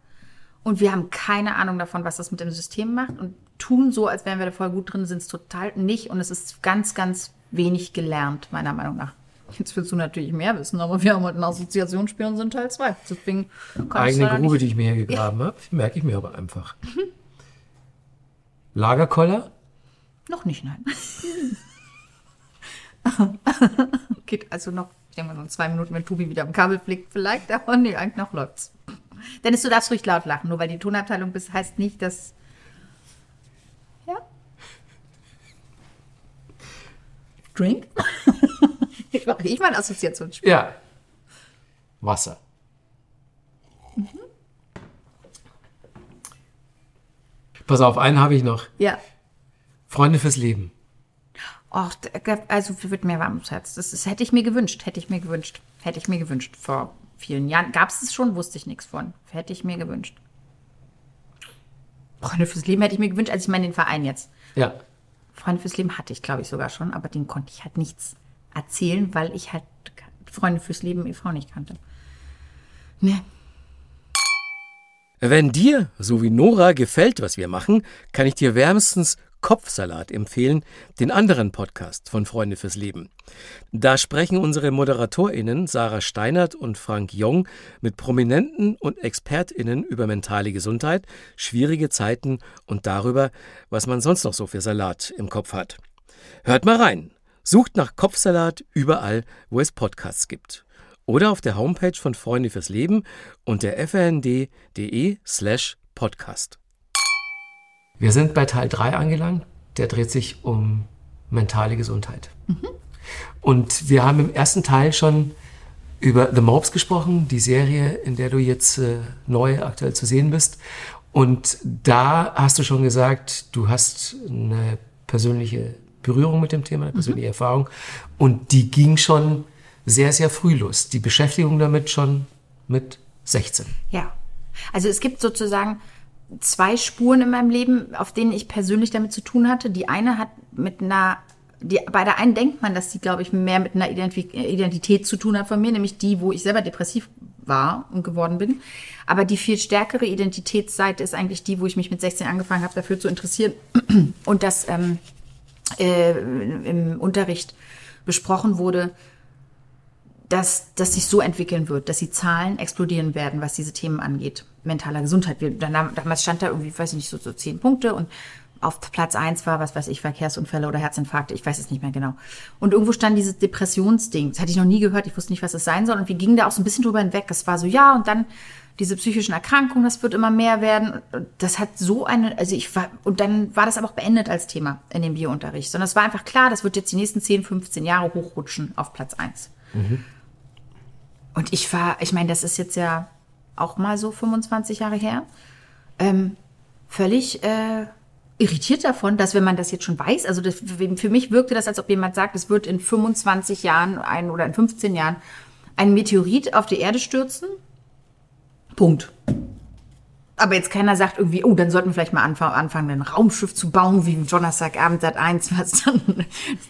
Und wir haben keine Ahnung davon, was das mit dem System macht und tun so, als wären wir da voll gut drin, sind es total nicht. Und es ist ganz, ganz wenig gelernt, meiner Meinung nach. Jetzt willst du natürlich mehr wissen, aber wir haben heute ein Assoziationsspiel und sind Teil 2. Deswegen Eigene Grube, nicht- die ich mir hier gegraben habe. Merke ich mir aber einfach. Lagerkoller. Noch nicht, nein. Geht also noch, ich denke mal, so zwei Minuten, wenn Tobi wieder am Kabel fliegt, vielleicht, aber nee, eigentlich noch läuft's. Dennis, du darfst ruhig laut lachen, nur weil die Tonabteilung bist, heißt nicht, dass. Ja? Drink? ich mache ich mein Assoziationsspiel. Ja. Wasser. Pass auf, einen habe ich noch. Ja. Freunde fürs Leben. Och, d- also wird mir warm ums Herz. Das, das hätte ich mir gewünscht, hätte ich mir gewünscht. Hätte ich mir gewünscht. Vor vielen Jahren gab es es schon, wusste ich nichts von. Hätte ich mir gewünscht. Freunde fürs Leben hätte ich mir gewünscht, als ich meine den Verein jetzt. Ja. Freunde fürs Leben hatte ich, glaube ich, sogar schon, aber den konnte ich halt nichts erzählen, weil ich halt Freunde fürs Leben e.V. nicht kannte. Ne. Wenn dir, so wie Nora, gefällt, was wir machen, kann ich dir wärmstens Kopfsalat empfehlen, den anderen Podcast von Freunde fürs Leben. Da sprechen unsere ModeratorInnen Sarah Steinert und Frank Jong mit Prominenten und ExpertInnen über mentale Gesundheit, schwierige Zeiten und darüber, was man sonst noch so für Salat im Kopf hat. Hört mal rein. Sucht nach Kopfsalat überall, wo es Podcasts gibt. Oder auf der Homepage von Freunde fürs Leben unter frnd.de slash podcast. Wir sind bei Teil 3 angelangt. Der dreht sich um mentale Gesundheit. Und wir haben im ersten Teil schon über The Mopes gesprochen, die Serie, in der du jetzt äh, neu aktuell zu sehen bist. Und da hast du schon gesagt, du hast eine persönliche Berührung mit dem Thema, eine persönliche Erfahrung. Und die ging schon sehr, sehr früh los. Die Beschäftigung damit schon mit 16. Ja. Also es gibt sozusagen zwei Spuren in meinem Leben, auf denen ich persönlich damit zu tun hatte. Die eine hat mit einer, die, bei der einen denkt man, dass die, glaube ich, mehr mit einer Identi- Identität zu tun hat von mir, nämlich die, wo ich selber depressiv war und geworden bin. Aber die viel stärkere Identitätsseite ist eigentlich die, wo ich mich mit 16 angefangen habe, dafür zu interessieren. Und das ähm, äh, im Unterricht besprochen wurde, dass das sich so entwickeln wird, dass die Zahlen explodieren werden, was diese Themen angeht, mentaler Gesundheit. Wir, dann, damals stand da irgendwie, weiß ich nicht, so, so zehn Punkte und auf Platz eins war, was weiß ich, Verkehrsunfälle oder Herzinfarkte, ich weiß es nicht mehr genau. Und irgendwo stand dieses Depressionsding, das hatte ich noch nie gehört, ich wusste nicht, was es sein soll und wir gingen da auch so ein bisschen drüber hinweg. Es war so, ja, und dann diese psychischen Erkrankungen, das wird immer mehr werden. Das hat so eine, also ich war, und dann war das aber auch beendet als Thema in dem Biounterricht, sondern es war einfach klar, das wird jetzt die nächsten 10, 15 Jahre hochrutschen auf Platz eins. Mhm. Und ich war, ich meine, das ist jetzt ja auch mal so 25 Jahre her, ähm, völlig äh, irritiert davon, dass wenn man das jetzt schon weiß, also das, für mich wirkte das, als ob jemand sagt, es wird in 25 Jahren ein oder in 15 Jahren ein Meteorit auf die Erde stürzen. Punkt. Aber jetzt keiner sagt irgendwie, oh, dann sollten wir vielleicht mal anfangen, ein Raumschiff zu bauen, wie im Donnerstagabend Sat 1, was dann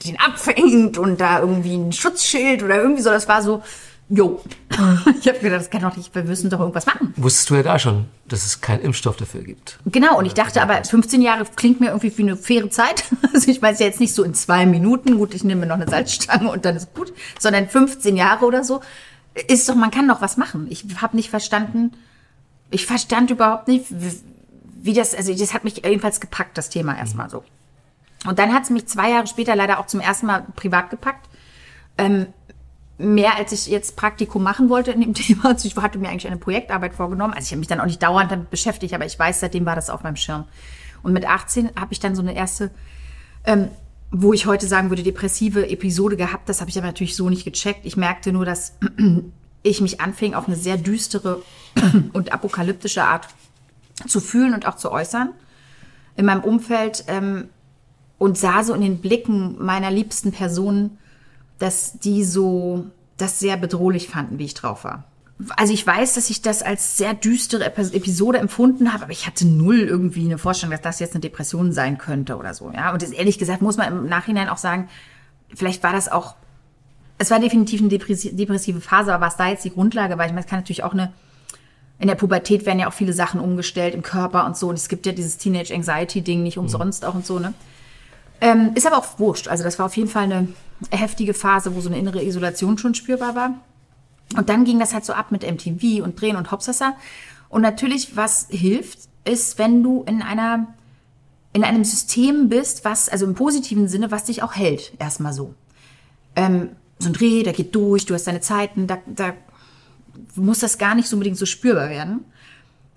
den abfängt und da irgendwie ein Schutzschild oder irgendwie so. Das war so, Jo. Ich habe gedacht, das kann doch nicht, wir müssen doch irgendwas machen. Wusstest du ja da schon, dass es keinen Impfstoff dafür gibt. Genau, und ich dachte aber, 15 Jahre klingt mir irgendwie wie eine faire Zeit. Also ich meine es ja jetzt nicht so in zwei Minuten, gut, ich nehme mir noch eine Salzstange und dann ist gut, sondern 15 Jahre oder so. Ist doch, man kann doch was machen. Ich habe nicht verstanden, ich verstand überhaupt nicht, wie das, also das hat mich jedenfalls gepackt, das Thema erstmal so. Und dann hat es mich zwei Jahre später leider auch zum ersten Mal privat gepackt. Ähm, mehr als ich jetzt Praktikum machen wollte in dem Thema. Also ich hatte mir eigentlich eine Projektarbeit vorgenommen. Also ich habe mich dann auch nicht dauernd damit beschäftigt, aber ich weiß, seitdem war das auf meinem Schirm. Und mit 18 habe ich dann so eine erste, ähm, wo ich heute sagen würde, depressive Episode gehabt. Das habe ich aber natürlich so nicht gecheckt. Ich merkte nur, dass ich mich anfing, auf eine sehr düstere und apokalyptische Art zu fühlen und auch zu äußern in meinem Umfeld ähm, und sah so in den Blicken meiner liebsten Personen, dass die so das sehr bedrohlich fanden, wie ich drauf war. Also ich weiß, dass ich das als sehr düstere Episode empfunden habe, aber ich hatte null irgendwie eine Vorstellung, dass das jetzt eine Depression sein könnte oder so. Ja, und ehrlich gesagt muss man im Nachhinein auch sagen, vielleicht war das auch, es war definitiv eine depressive Phase, aber was da jetzt die Grundlage war, ich meine, es kann natürlich auch eine in der Pubertät werden ja auch viele Sachen umgestellt im Körper und so. Und es gibt ja dieses Teenage Anxiety Ding nicht umsonst mhm. auch und so, ne? Ähm, ist aber auch wurscht. Also das war auf jeden Fall eine heftige Phase, wo so eine innere Isolation schon spürbar war. Und dann ging das halt so ab mit MTV und Drehen und Hopsasa. Und natürlich, was hilft, ist, wenn du in einer, in einem System bist, was, also im positiven Sinne, was dich auch hält. Erstmal so. Ähm, so ein Dreh, der geht durch, du hast deine Zeiten, da, da muss das gar nicht so unbedingt so spürbar werden.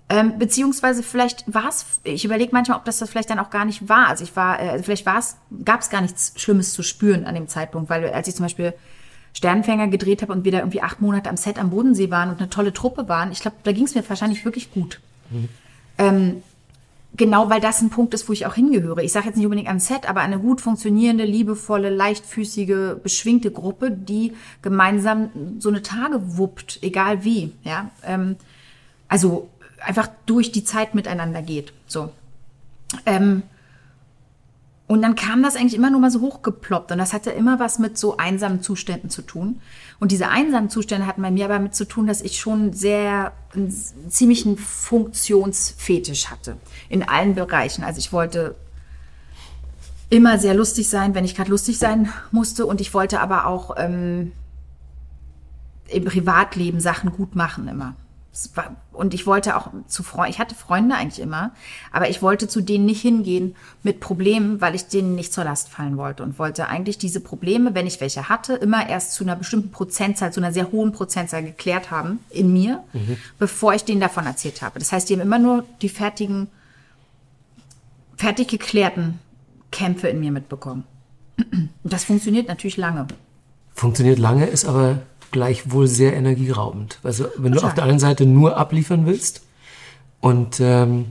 Ähm, beziehungsweise vielleicht war es, ich überlege manchmal, ob das das vielleicht dann auch gar nicht war. Also ich war, äh, vielleicht war es, gab es gar nichts Schlimmes zu spüren an dem Zeitpunkt, weil als ich zum Beispiel Sternfänger gedreht habe und wir da irgendwie acht Monate am Set am Bodensee waren und eine tolle Truppe waren, ich glaube, da ging es mir wahrscheinlich wirklich gut. Mhm. Ähm, genau, weil das ein Punkt ist, wo ich auch hingehöre. Ich sage jetzt nicht unbedingt am Set, aber eine gut funktionierende, liebevolle, leichtfüßige, beschwingte Gruppe, die gemeinsam so eine Tage wuppt, egal wie. Ja, ähm, also einfach durch die Zeit miteinander geht. So. Ähm, und dann kam das eigentlich immer nur mal so hochgeploppt. Und das hatte immer was mit so einsamen Zuständen zu tun. Und diese einsamen Zustände hatten bei mir aber mit zu tun, dass ich schon sehr einen ziemlichen Funktionsfetisch hatte. In allen Bereichen. Also ich wollte immer sehr lustig sein, wenn ich gerade lustig sein musste. Und ich wollte aber auch ähm, im Privatleben Sachen gut machen immer und ich wollte auch zu Freunden, ich hatte Freunde eigentlich immer, aber ich wollte zu denen nicht hingehen mit Problemen, weil ich denen nicht zur Last fallen wollte und wollte eigentlich diese Probleme, wenn ich welche hatte, immer erst zu einer bestimmten Prozentzahl, zu einer sehr hohen Prozentzahl geklärt haben in mir, mhm. bevor ich denen davon erzählt habe. Das heißt, die haben immer nur die fertigen, fertig geklärten Kämpfe in mir mitbekommen. Und das funktioniert natürlich lange. Funktioniert lange, ist aber gleichwohl sehr energieraubend. Also wenn du auf der einen Seite nur abliefern willst und ähm,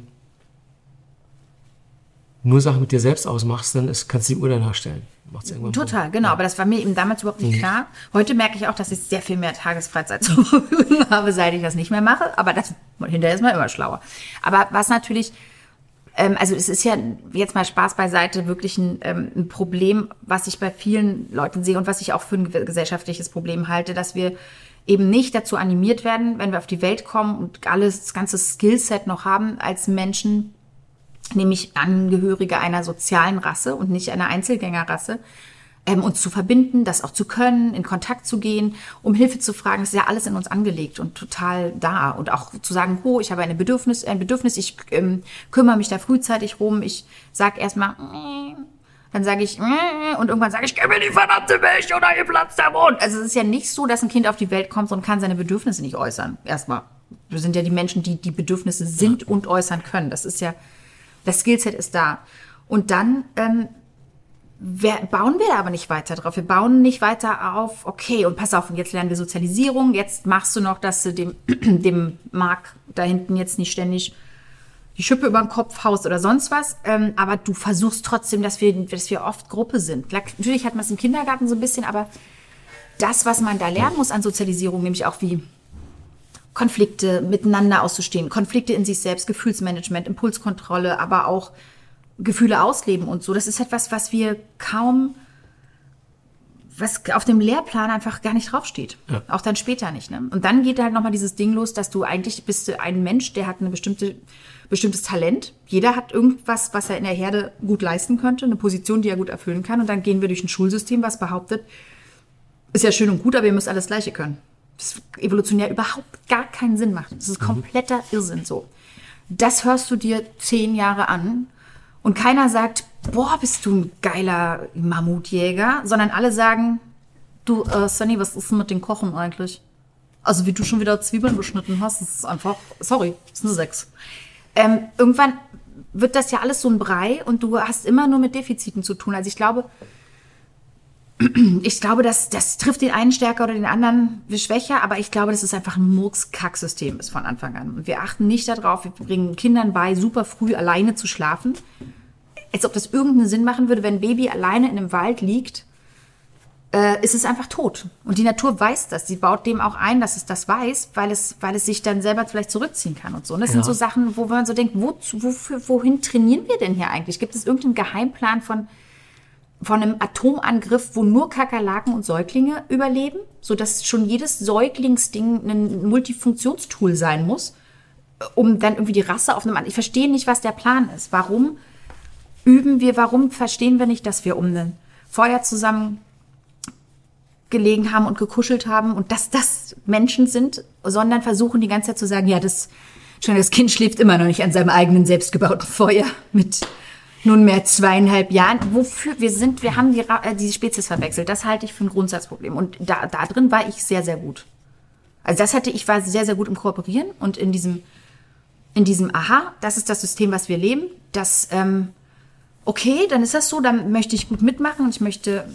nur Sachen mit dir selbst ausmachst, dann ist, kannst du die Uhr danach stellen. Macht's irgendwann Total, genau. Ja. Aber das war mir eben damals überhaupt nicht mhm. klar. Heute merke ich auch, dass ich sehr viel mehr Tagesfreizeit zur Verfügung habe, seit ich das nicht mehr mache. Aber das hinterher ist man immer schlauer. Aber was natürlich ähm, also es ist ja jetzt mal Spaß beiseite wirklich ein, ähm, ein, Problem, was ich bei vielen Leuten sehe und was ich auch für ein gesellschaftliches Problem halte, dass wir eben nicht dazu animiert werden, wenn wir auf die Welt kommen und alles, das ganze Skillset noch haben, als Menschen nämlich Angehörige einer sozialen Rasse und nicht einer Einzelgängerrasse, ähm, uns zu verbinden, das auch zu können, in Kontakt zu gehen, um Hilfe zu fragen. Das ist ja alles in uns angelegt und total da. Und auch zu sagen, oh, ich habe eine Bedürfnis, ein Bedürfnis, ich ähm, kümmere mich da frühzeitig rum, ich sag erstmal, äh, dann sage ich, äh, und irgendwann sage ich, gib mir die verdammte Milch oder ihr platzt der Mund. Also es ist ja nicht so, dass ein Kind auf die Welt kommt und kann seine Bedürfnisse nicht äußern. Erstmal. Wir sind ja die Menschen, die die Bedürfnisse sind und äußern können. Das ist ja, das Skillset ist da. Und dann ähm, bauen wir da aber nicht weiter drauf. Wir bauen nicht weiter auf, okay, und pass auf, und jetzt lernen wir Sozialisierung, jetzt machst du noch, dass du dem, dem Mark da hinten jetzt nicht ständig die Schippe über den Kopf haust oder sonst was. Ähm, aber du versuchst trotzdem, dass wir, dass wir oft Gruppe sind. Natürlich hat man es im Kindergarten so ein bisschen, aber das, was man da lernen muss an Sozialisierung, nämlich auch wie Konflikte miteinander auszustehen, Konflikte in sich selbst, Gefühlsmanagement, Impulskontrolle, aber auch Gefühle ausleben und so. Das ist etwas, was wir kaum, was auf dem Lehrplan einfach gar nicht draufsteht. Ja. Auch dann später nicht. Ne? Und dann geht halt nochmal dieses Ding los, dass du eigentlich bist ein Mensch, der hat eine bestimmte, bestimmtes Talent. Jeder hat irgendwas, was er in der Herde gut leisten könnte, eine Position, die er gut erfüllen kann. Und dann gehen wir durch ein Schulsystem, was behauptet, ist ja schön und gut, aber ihr müsst alles Gleiche können. Das evolutionär überhaupt gar keinen Sinn macht. Das ist kompletter Irrsinn so. Das hörst du dir zehn Jahre an und keiner sagt, boah, bist du ein geiler Mammutjäger, sondern alle sagen, du, äh, Sunny, was ist denn mit den Kochen eigentlich? Also wie du schon wieder Zwiebeln beschnitten hast, das ist einfach, sorry, ist eine Sechs. Ähm, irgendwann wird das ja alles so ein Brei und du hast immer nur mit Defiziten zu tun. Also ich glaube, ich glaube, das, das trifft den einen stärker oder den anderen schwächer, aber ich glaube, dass es einfach ein Murks-Kack-System ist von Anfang an. Und wir achten nicht darauf, wir bringen Kindern bei, super früh alleine zu schlafen. Als ob das irgendeinen Sinn machen würde, wenn ein Baby alleine in einem Wald liegt, äh, ist es einfach tot. Und die Natur weiß das. Sie baut dem auch ein, dass es das weiß, weil es, weil es sich dann selber vielleicht zurückziehen kann und so. Und das ja. sind so Sachen, wo man so denkt, wo, wofür, wohin trainieren wir denn hier eigentlich? Gibt es irgendeinen Geheimplan von, von einem Atomangriff, wo nur Kakerlaken und Säuglinge überleben, so dass schon jedes Säuglingsding ein Multifunktionstool sein muss, um dann irgendwie die Rasse auf einem anderen. Ich verstehe nicht, was der Plan ist. Warum üben wir, warum verstehen wir nicht, dass wir um ein Feuer zusammen gelegen haben und gekuschelt haben und dass das Menschen sind, sondern versuchen die ganze Zeit zu sagen, ja, das schon das Kind schläft immer noch nicht an seinem eigenen selbstgebauten Feuer mit nunmehr zweieinhalb Jahren. Wofür wir sind, wir haben die, äh, die Spezies verwechselt. Das halte ich für ein Grundsatzproblem. Und da, da drin war ich sehr, sehr gut. Also das hatte ich war sehr, sehr gut im Kooperieren und in diesem, in diesem Aha, das ist das System, was wir leben. Das, ähm, okay, dann ist das so, dann möchte ich gut mitmachen und ich möchte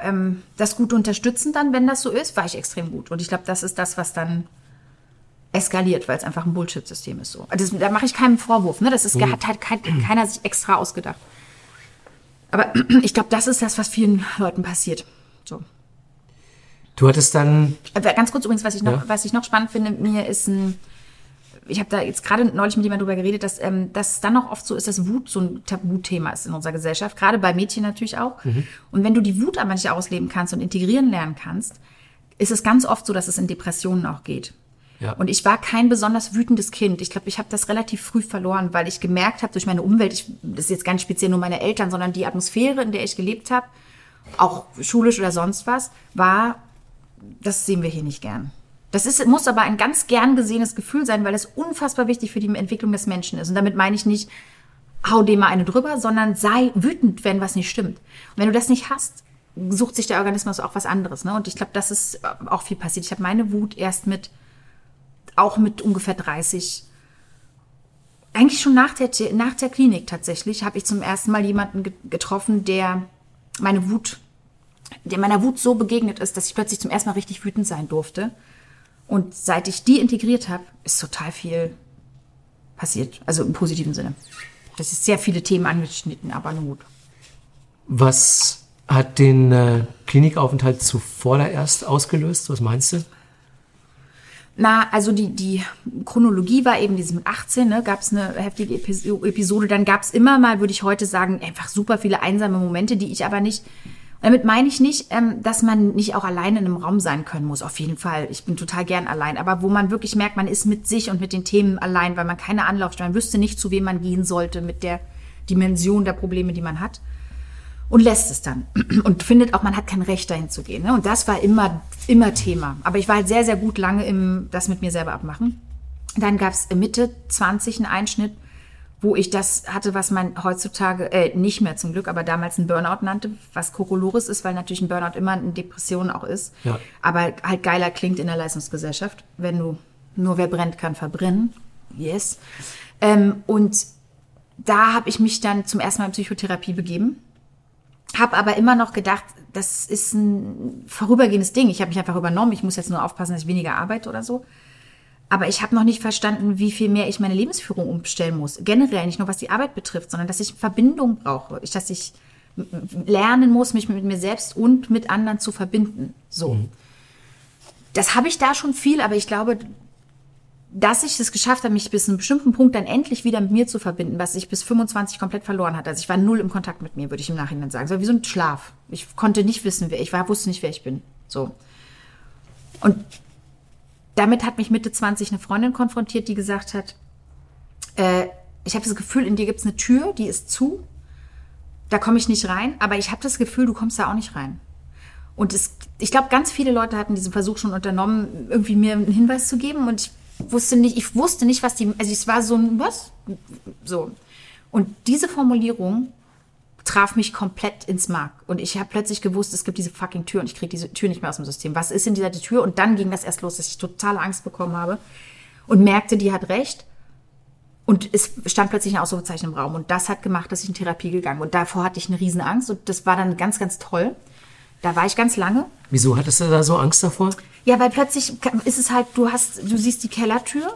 ähm, das gut unterstützen dann, wenn das so ist, war ich extrem gut. Und ich glaube, das ist das, was dann eskaliert, weil es einfach ein Bullshit-System ist so. Das, da mache ich keinen Vorwurf. Ne? Das ist, mhm. hat halt kein, keiner sich extra ausgedacht. Aber ich glaube, das ist das, was vielen Leuten passiert. So. Du hattest dann. Ganz kurz übrigens, was ich noch, ja. was ich noch spannend finde, mir ist ein. Ich habe da jetzt gerade neulich mit jemandem drüber geredet, dass ähm, dass dann noch oft so ist, dass Wut so ein Tabuthema ist in unserer Gesellschaft, gerade bei Mädchen natürlich auch. Mhm. Und wenn du die Wut aber nicht ausleben kannst und integrieren lernen kannst, ist es ganz oft so, dass es in Depressionen auch geht. Ja. Und ich war kein besonders wütendes Kind. Ich glaube, ich habe das relativ früh verloren, weil ich gemerkt habe durch meine Umwelt, ich, das ist jetzt ganz speziell nur meine Eltern, sondern die Atmosphäre, in der ich gelebt habe, auch schulisch oder sonst was, war, das sehen wir hier nicht gern. Das ist, muss aber ein ganz gern gesehenes Gefühl sein, weil es unfassbar wichtig für die Entwicklung des Menschen ist. Und damit meine ich nicht, hau dem mal eine drüber, sondern sei wütend, wenn was nicht stimmt. Und wenn du das nicht hast, sucht sich der Organismus auch was anderes. Ne? Und ich glaube, das ist auch viel passiert. Ich habe meine Wut erst mit auch mit ungefähr 30. Eigentlich schon nach der, nach der Klinik tatsächlich habe ich zum ersten Mal jemanden getroffen, der meine Wut, der meiner Wut so begegnet ist, dass ich plötzlich zum ersten Mal richtig wütend sein durfte. Und seit ich die integriert habe, ist total viel passiert. Also im positiven Sinne. Das ist sehr viele Themen angeschnitten, aber nur gut. Was hat den äh, Klinikaufenthalt erst ausgelöst? Was meinst du? Na, also die, die Chronologie war eben dieses mit 18, ne, gab es eine heftige Episode. Dann gab es immer mal, würde ich heute sagen, einfach super viele einsame Momente, die ich aber nicht Damit meine ich nicht, ähm, dass man nicht auch alleine in einem Raum sein können muss. Auf jeden Fall. Ich bin total gern allein. Aber wo man wirklich merkt, man ist mit sich und mit den Themen allein, weil man keine Anlaufstelle, man wüsste nicht, zu wem man gehen sollte mit der Dimension der Probleme, die man hat. Und lässt es dann. Und findet auch, man hat kein Recht, dahin zu gehen. Ne? Und das war immer, immer Thema. Aber ich war halt sehr, sehr gut lange im das mit mir selber abmachen. Dann gab es Mitte 20 einen Einschnitt, wo ich das hatte, was man heutzutage, äh, nicht mehr zum Glück, aber damals ein Burnout nannte, was Kokolores ist, weil natürlich ein Burnout immer eine Depression auch ist. Ja. Aber halt geiler klingt in der Leistungsgesellschaft, wenn du nur wer brennt, kann verbrennen. Yes. Ähm, und da habe ich mich dann zum ersten Mal in Psychotherapie begeben. Habe aber immer noch gedacht, das ist ein vorübergehendes Ding. Ich habe mich einfach übernommen. Ich muss jetzt nur aufpassen, dass ich weniger arbeite oder so. Aber ich habe noch nicht verstanden, wie viel mehr ich meine Lebensführung umstellen muss. Generell, nicht nur was die Arbeit betrifft, sondern dass ich Verbindung brauche. Ich, dass ich lernen muss, mich mit mir selbst und mit anderen zu verbinden. So. Das habe ich da schon viel, aber ich glaube, dass ich es geschafft habe, mich bis zu einem bestimmten Punkt dann endlich wieder mit mir zu verbinden, was ich bis 25 komplett verloren hatte. Also ich war null im Kontakt mit mir, würde ich im Nachhinein sagen. Es war wie so ein Schlaf. Ich konnte nicht wissen, wer ich war, wusste nicht, wer ich bin. So. Und damit hat mich Mitte 20 eine Freundin konfrontiert, die gesagt hat, äh, ich habe das Gefühl, in dir gibt es eine Tür, die ist zu. Da komme ich nicht rein, aber ich habe das Gefühl, du kommst da auch nicht rein. Und es, ich glaube, ganz viele Leute hatten diesen Versuch schon unternommen, irgendwie mir einen Hinweis zu geben. Und ich wusste nicht, ich wusste nicht, was die, also es war so ein, was? So. Und diese Formulierung traf mich komplett ins Mark. Und ich habe plötzlich gewusst, es gibt diese fucking Tür und ich kriege diese Tür nicht mehr aus dem System. Was ist in dieser Tür? Und dann ging das erst los, dass ich totale Angst bekommen habe und merkte, die hat recht. Und es stand plötzlich ein Ausrufezeichen im Raum. Und das hat gemacht, dass ich in Therapie gegangen bin. Und davor hatte ich eine riesen Angst. Und das war dann ganz, ganz toll. Da war ich ganz lange. Wieso hattest du da so Angst davor? Ja, weil plötzlich ist es halt, du hast, du siehst die Kellertür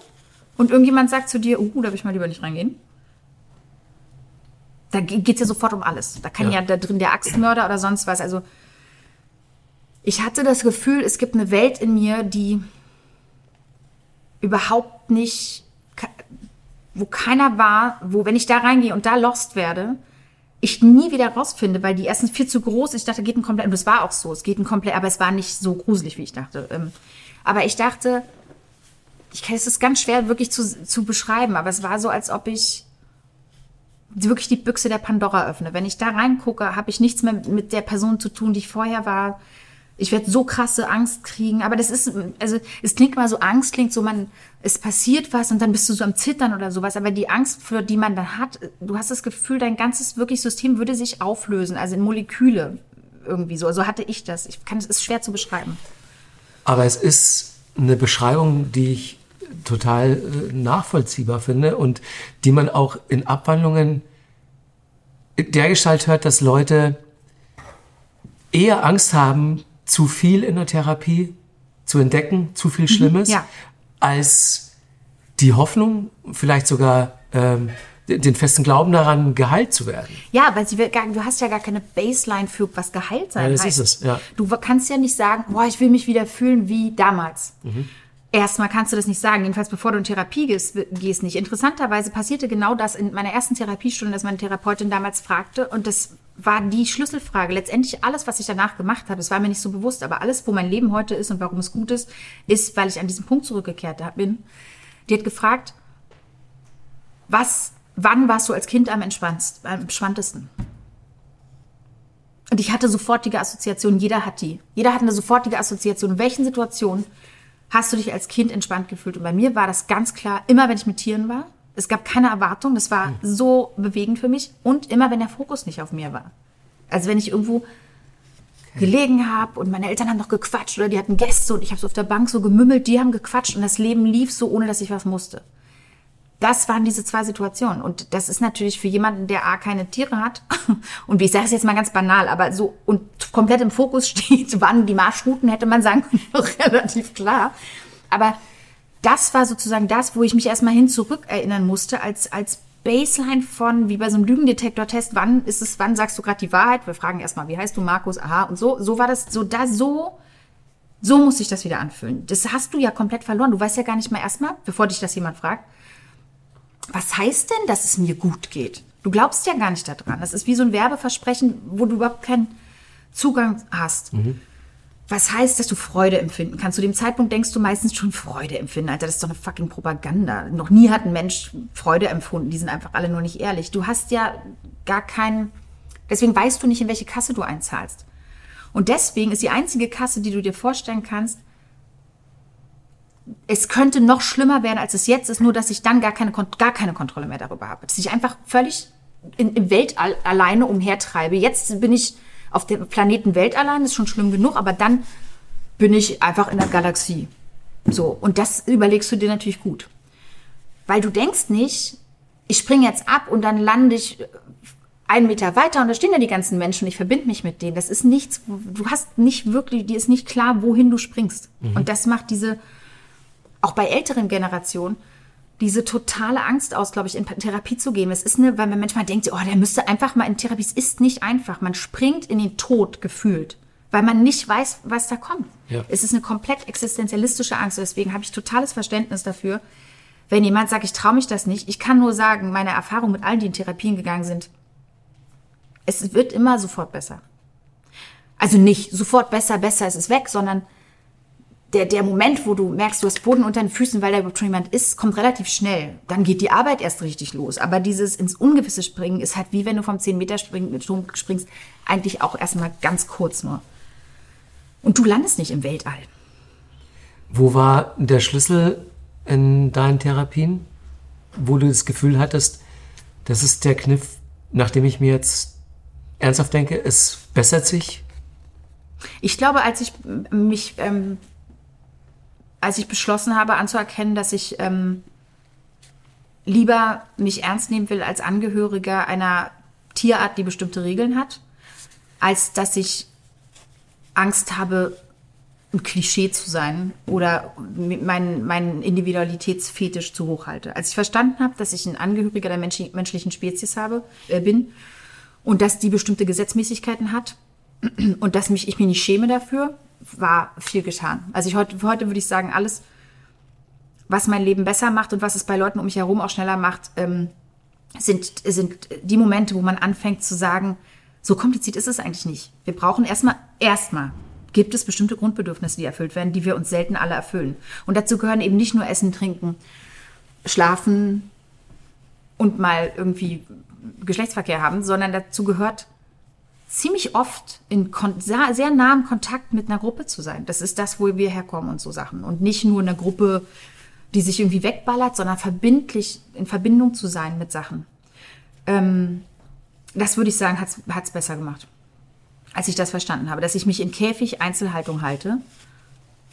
und irgendjemand sagt zu dir, oh, da will ich mal lieber nicht reingehen. Da geht's ja sofort um alles. Da kann ja. ja da drin der Axtmörder oder sonst was. Also ich hatte das Gefühl, es gibt eine Welt in mir, die überhaupt nicht, wo keiner war, wo wenn ich da reingehe und da lost werde, ich nie wieder rausfinde, weil die erstens viel zu groß ist. Ich dachte, geht ein komplett, und das war auch so, es geht ein komplett, aber es war nicht so gruselig, wie ich dachte. Ähm, aber ich dachte, ich kann es ist ganz schwer wirklich zu, zu beschreiben, aber es war so, als ob ich wirklich die Büchse der Pandora öffne. Wenn ich da reingucke, habe ich nichts mehr mit der Person zu tun, die ich vorher war ich werde so krasse Angst kriegen. Aber das ist, also es klingt mal so, Angst klingt so, man, es passiert was und dann bist du so am Zittern oder sowas. Aber die Angst, für die man dann hat, du hast das Gefühl, dein ganzes wirklich System würde sich auflösen, also in Moleküle irgendwie so. Also hatte ich das. Ich kann, es ist schwer zu beschreiben. Aber es ist eine Beschreibung, die ich total äh, nachvollziehbar finde und die man auch in Abwandlungen dergestalt hört, dass Leute eher Angst haben, zu viel in der Therapie zu entdecken, zu viel mhm, Schlimmes, ja. als die Hoffnung, vielleicht sogar ähm, den festen Glauben daran, geheilt zu werden. Ja, weil sie will gar, du hast ja gar keine Baseline für was geheilt sein ja, das heißt. ist es, ja. Du kannst ja nicht sagen, boah, ich will mich wieder fühlen wie damals. Mhm. Erstmal kannst du das nicht sagen, jedenfalls bevor du in Therapie gehst, gehst nicht. Interessanterweise passierte genau das in meiner ersten Therapiestunde, dass meine Therapeutin damals fragte und das war die Schlüsselfrage. Letztendlich alles, was ich danach gemacht habe, das war mir nicht so bewusst, aber alles, wo mein Leben heute ist und warum es gut ist, ist, weil ich an diesen Punkt zurückgekehrt bin. Die hat gefragt, was, wann warst du als Kind am, am entspanntesten? Und ich hatte sofortige Assoziationen, jeder hat die. Jeder hat eine sofortige Assoziation. In welchen Situationen hast du dich als Kind entspannt gefühlt? Und bei mir war das ganz klar, immer wenn ich mit Tieren war, es gab keine Erwartung, das war hm. so bewegend für mich und immer wenn der Fokus nicht auf mir war. Also wenn ich irgendwo gelegen habe und meine Eltern haben noch gequatscht oder die hatten Gäste und ich habe so auf der Bank so gemümmelt, die haben gequatscht und das Leben lief so, ohne dass ich was musste. Das waren diese zwei Situationen. Und das ist natürlich für jemanden, der A, keine Tiere hat, und wie ich sage es jetzt mal ganz banal, aber so und komplett im Fokus steht, wann die Marschrouten hätte man sagen können, relativ klar. Aber das war sozusagen das, wo ich mich erstmal hin zurückerinnern musste, als, als Baseline von, wie bei so einem Lügendetektor-Test, wann ist es, wann sagst du gerade die Wahrheit? Wir fragen erstmal, wie heißt du, Markus? Aha, und so, so war das, so da, so, so muss sich das wieder anfühlen. Das hast du ja komplett verloren. Du weißt ja gar nicht mal erstmal, bevor dich das jemand fragt, was heißt denn, dass es mir gut geht? Du glaubst ja gar nicht daran. Das ist wie so ein Werbeversprechen, wo du überhaupt kein Zugang hast. Was heißt, dass du Freude empfinden kannst? Zu dem Zeitpunkt denkst du meistens schon Freude empfinden. Alter, das ist doch eine fucking Propaganda. Noch nie hat ein Mensch Freude empfunden. Die sind einfach alle nur nicht ehrlich. Du hast ja gar keinen, deswegen weißt du nicht, in welche Kasse du einzahlst. Und deswegen ist die einzige Kasse, die du dir vorstellen kannst, es könnte noch schlimmer werden, als es jetzt ist, nur dass ich dann gar keine, gar keine Kontrolle mehr darüber habe. Dass ich einfach völlig in, im Weltall alleine umhertreibe. Jetzt bin ich auf dem Planeten Welt allein, ist schon schlimm genug, aber dann bin ich einfach in der Galaxie. So, und das überlegst du dir natürlich gut. Weil du denkst nicht, ich springe jetzt ab und dann lande ich einen Meter weiter und da stehen ja die ganzen Menschen und ich verbinde mich mit denen. Das ist nichts, du hast nicht wirklich, dir ist nicht klar, wohin du springst. Und das macht diese, auch bei älteren Generationen, diese totale Angst aus, glaube ich, in Therapie zu gehen. Es ist eine, weil man manchmal denkt, oh, der müsste einfach mal in Therapie. Es ist nicht einfach. Man springt in den Tod gefühlt, weil man nicht weiß, was da kommt. Ja. Es ist eine komplett existenzialistische Angst. Deswegen habe ich totales Verständnis dafür, wenn jemand sagt, ich traue mich das nicht. Ich kann nur sagen, meine Erfahrung mit allen, die in Therapien gegangen sind, es wird immer sofort besser. Also nicht sofort besser, besser, es ist weg, sondern der, der Moment, wo du merkst, du hast Boden unter den Füßen, weil da überhaupt schon jemand ist, kommt relativ schnell. Dann geht die Arbeit erst richtig los. Aber dieses ins Ungewisse springen ist halt wie wenn du vom 10 Meter springen, Turm springst, eigentlich auch erstmal ganz kurz nur. Und du landest nicht im Weltall. Wo war der Schlüssel in deinen Therapien, wo du das Gefühl hattest, das ist der Kniff, nachdem ich mir jetzt ernsthaft denke, es bessert sich? Ich glaube, als ich mich, ähm, als ich beschlossen habe anzuerkennen, dass ich ähm, lieber mich ernst nehmen will als Angehöriger einer Tierart, die bestimmte Regeln hat, als dass ich Angst habe, ein Klischee zu sein oder meinen mein Individualitätsfetisch zu hoch halte. Als ich verstanden habe, dass ich ein Angehöriger der mensch menschlichen Spezies habe, äh, bin und dass die bestimmte Gesetzmäßigkeiten hat, und dass mich, ich mich nicht schäme dafür, war viel getan. Also ich heute, heute würde ich sagen, alles, was mein Leben besser macht und was es bei Leuten um mich herum auch schneller macht, ähm, sind, sind die Momente, wo man anfängt zu sagen, so kompliziert ist es eigentlich nicht. Wir brauchen erstmal, erstmal gibt es bestimmte Grundbedürfnisse, die erfüllt werden, die wir uns selten alle erfüllen. Und dazu gehören eben nicht nur Essen, Trinken, Schlafen und mal irgendwie Geschlechtsverkehr haben, sondern dazu gehört ziemlich oft in sehr nahem Kontakt mit einer Gruppe zu sein. Das ist das, wo wir herkommen und so Sachen. Und nicht nur eine Gruppe, die sich irgendwie wegballert, sondern verbindlich in Verbindung zu sein mit Sachen. Ähm, das würde ich sagen, hat es besser gemacht, als ich das verstanden habe. Dass ich mich in Käfig Einzelhaltung halte,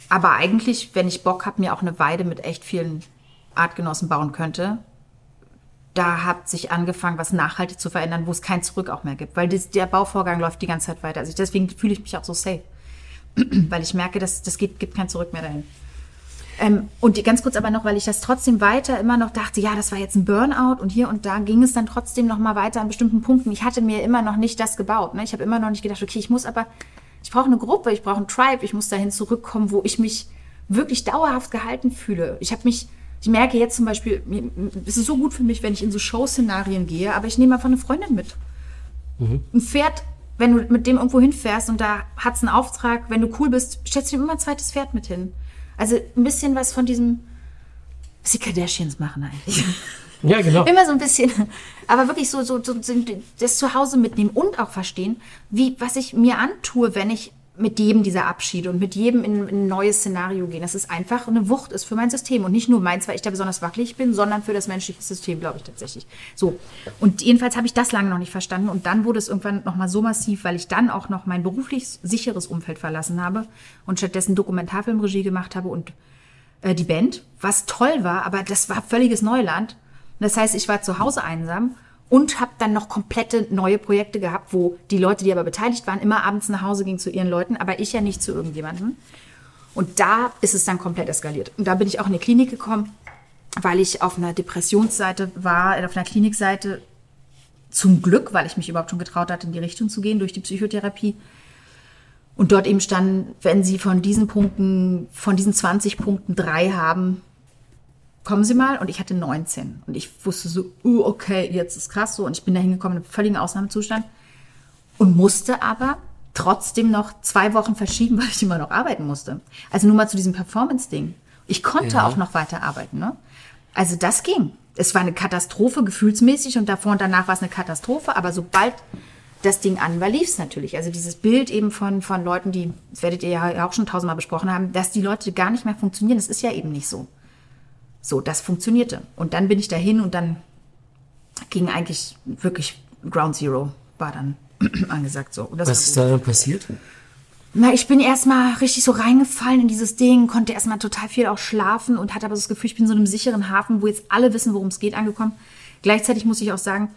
aber eigentlich, wenn ich Bock habe, mir auch eine Weide mit echt vielen Artgenossen bauen könnte, da hat sich angefangen, was nachhaltig zu verändern, wo es kein Zurück auch mehr gibt. Weil das, der Bauvorgang läuft die ganze Zeit weiter. Also deswegen fühle ich mich auch so safe. weil ich merke, dass das geht, gibt kein Zurück mehr dahin. Ähm, und ganz kurz aber noch, weil ich das trotzdem weiter immer noch dachte, ja, das war jetzt ein Burnout und hier und da ging es dann trotzdem noch mal weiter an bestimmten Punkten. Ich hatte mir immer noch nicht das gebaut. Ne? Ich habe immer noch nicht gedacht, okay, ich muss aber, ich brauche eine Gruppe, ich brauche einen Tribe, ich muss dahin zurückkommen, wo ich mich wirklich dauerhaft gehalten fühle. Ich habe mich, ich merke jetzt zum Beispiel, es ist so gut für mich, wenn ich in so Show-Szenarien gehe, aber ich nehme einfach eine Freundin mit. Mhm. Ein Pferd, wenn du mit dem irgendwo hinfährst und da hat es einen Auftrag, wenn du cool bist, stellst du ihm immer ein zweites Pferd mit hin. Also ein bisschen was von diesem, was die Kardashians machen eigentlich. Ja, genau. Immer so ein bisschen, aber wirklich so, so, so das zu Hause mitnehmen und auch verstehen, wie, was ich mir antue, wenn ich mit jedem dieser Abschiede und mit jedem in, in, ein neues Szenario gehen. Das ist einfach eine Wucht ist für mein System und nicht nur meins, weil ich da besonders wackelig bin, sondern für das menschliche System, glaube ich tatsächlich. So und jedenfalls habe ich das lange noch nicht verstanden und dann wurde es irgendwann noch mal so massiv, weil ich dann auch noch mein beruflich sicheres Umfeld verlassen habe und stattdessen Dokumentarfilmregie gemacht habe und äh, die Band, was toll war, aber das war völliges Neuland. Das heißt, ich war zu Hause einsam und habe dann noch komplette neue Projekte gehabt, wo die Leute, die aber beteiligt waren, immer abends nach Hause gingen zu ihren Leuten, aber ich ja nicht zu irgendjemandem. Und da ist es dann komplett eskaliert. Und da bin ich auch in die Klinik gekommen, weil ich auf einer Depressionsseite war, auf einer Klinikseite. Zum Glück, weil ich mich überhaupt schon getraut hatte, in die Richtung zu gehen durch die Psychotherapie. Und dort eben stand, wenn Sie von diesen Punkten, von diesen 20 Punkten drei haben, kommen Sie mal. Und ich hatte 19. Und ich wusste so, uh, okay, jetzt ist krass so. Und ich bin da hingekommen in einem völligen Ausnahmezustand. Und musste aber trotzdem noch zwei Wochen verschieben, weil ich immer noch arbeiten musste. Also nur mal zu diesem Performance-Ding. Ich konnte Ja. auch noch weiter arbeiten. Ne? Also das ging. Es war eine Katastrophe gefühlsmäßig und davor und danach war es eine Katastrophe. Aber sobald das Ding an war, lief es natürlich. Also dieses Bild eben von, von Leuten, die, das werdet ihr ja auch schon tausendmal besprochen haben, dass die Leute gar nicht mehr funktionieren, das ist ja eben nicht so. So, das funktionierte. Und dann bin ich dahin und dann ging eigentlich wirklich Ground Zero war dann angesagt so. Und das Was ist da dann passiert? Na, ich bin erstmal richtig so reingefallen in dieses Ding, konnte erstmal total viel auch schlafen und hatte aber das Gefühl, ich bin in so einem sicheren Hafen, wo jetzt alle wissen, worum es geht, angekommen. Gleichzeitig muss ich auch sagen,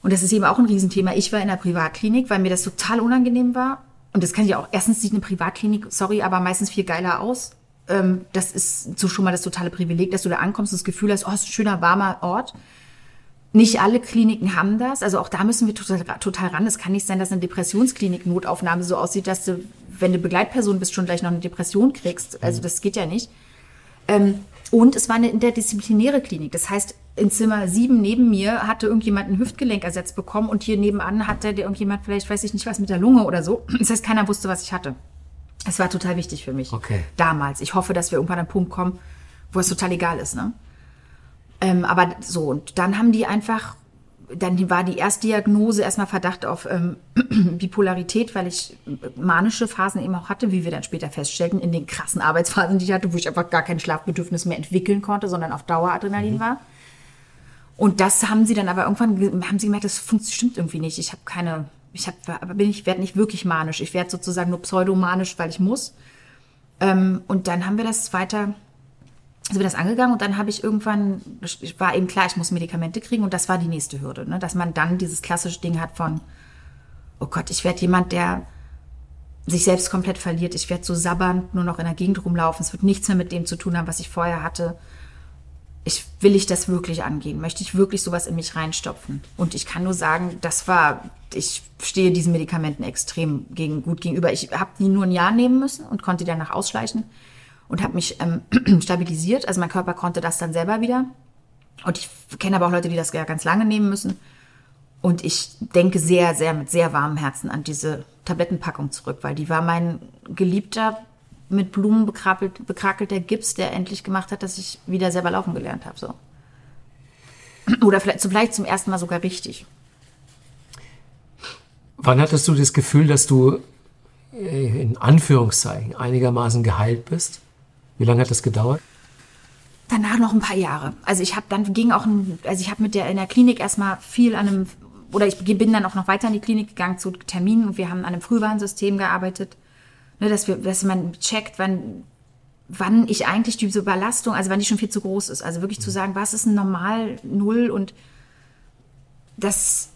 und das ist eben auch ein Riesenthema, ich war in der Privatklinik, weil mir das total unangenehm war. Und das kann ich auch, erstens sieht eine Privatklinik, sorry, aber meistens viel geiler aus. Ähm, das ist so schon mal das totale Privileg, dass du da ankommst und das Gefühl hast, oh, es ist ein schöner, warmer Ort. Nicht alle Kliniken haben das. Also auch da müssen wir total, total ran. Es kann nicht sein, dass eine Depressionsklinik-Notaufnahme so aussieht, dass du, wenn du Begleitperson bist, schon gleich noch eine Depression kriegst. Also das geht ja nicht. Ähm, und es war eine interdisziplinäre Klinik. Das heißt, in Zimmer sieben neben mir hatte irgendjemand ein Hüftgelenk ersetzt bekommen und hier nebenan hatte der irgendjemand vielleicht, weiß ich nicht was, mit der Lunge oder so. Das heißt, keiner wusste, was ich hatte. Es war total wichtig für mich. Okay. Damals. Ich hoffe, dass wir irgendwann an einen Punkt kommen, wo es total egal ist, ne? Ähm, aber so, und dann haben die einfach, dann war die Erstdiagnose erstmal Verdacht auf ähm, Bipolarität, weil ich manische Phasen eben auch hatte, wie wir dann später feststellten, in den krassen Arbeitsphasen, die ich hatte, wo ich einfach gar kein Schlafbedürfnis mehr entwickeln konnte, sondern auf Daueradrenalin war. Und das haben sie dann aber irgendwann, ge- haben sie gemerkt, das stimmt irgendwie nicht. Ich habe keine, ich aber bin ich werde nicht wirklich manisch. Ich werde sozusagen nur pseudomanisch, weil ich muss. Ähm, und dann haben wir das weiter sind wir das angegangen und dann habe ich irgendwann, ich war eben klar, ich muss Medikamente kriegen und das war die nächste Hürde, ne? dass man dann dieses klassische Ding hat von, oh Gott, ich werde jemand, der sich selbst komplett verliert, ich werde so sabbernd nur noch in der Gegend rumlaufen, es wird nichts mehr mit dem zu tun haben, was ich vorher hatte. Ich, will ich das wirklich angehen? Möchte ich wirklich sowas in mich reinstopfen? Und ich kann nur sagen, das war, ich stehe diesen Medikamenten extrem gegen, gut gegenüber. Ich habe die nur ein Jahr nehmen müssen und konnte die danach ausschleichen und habe mich ähm, stabilisiert. Also mein Körper konnte das dann selber wieder. Und ich kenne aber auch Leute, die das ja ganz lange nehmen müssen. Und ich denke sehr, sehr mit sehr warmem Herzen an diese Tablettenpackung zurück, weil die war mein geliebter, mit Blumen bekrabbelt, bekrakelter Gips, der endlich gemacht hat, dass ich wieder selber laufen gelernt habe. So. Oder vielleicht, vielleicht zum ersten Mal sogar richtig. Wann hattest du das Gefühl, dass du äh, in Anführungszeichen einigermaßen geheilt bist? Wie lange hat das gedauert? Danach noch ein paar Jahre. Also ich habe dann ging auch ein, also ich habe mit der in der Klinik erstmal viel an einem oder ich bin dann auch noch weiter in die Klinik gegangen zu Terminen und wir haben an einem Frühwarnsystem gearbeitet, ne, dass wir, dass man checkt, wann wann ich eigentlich diese Überlastung, also wann die schon viel zu groß ist. Also wirklich zu sagen, was ist ein normal Null und das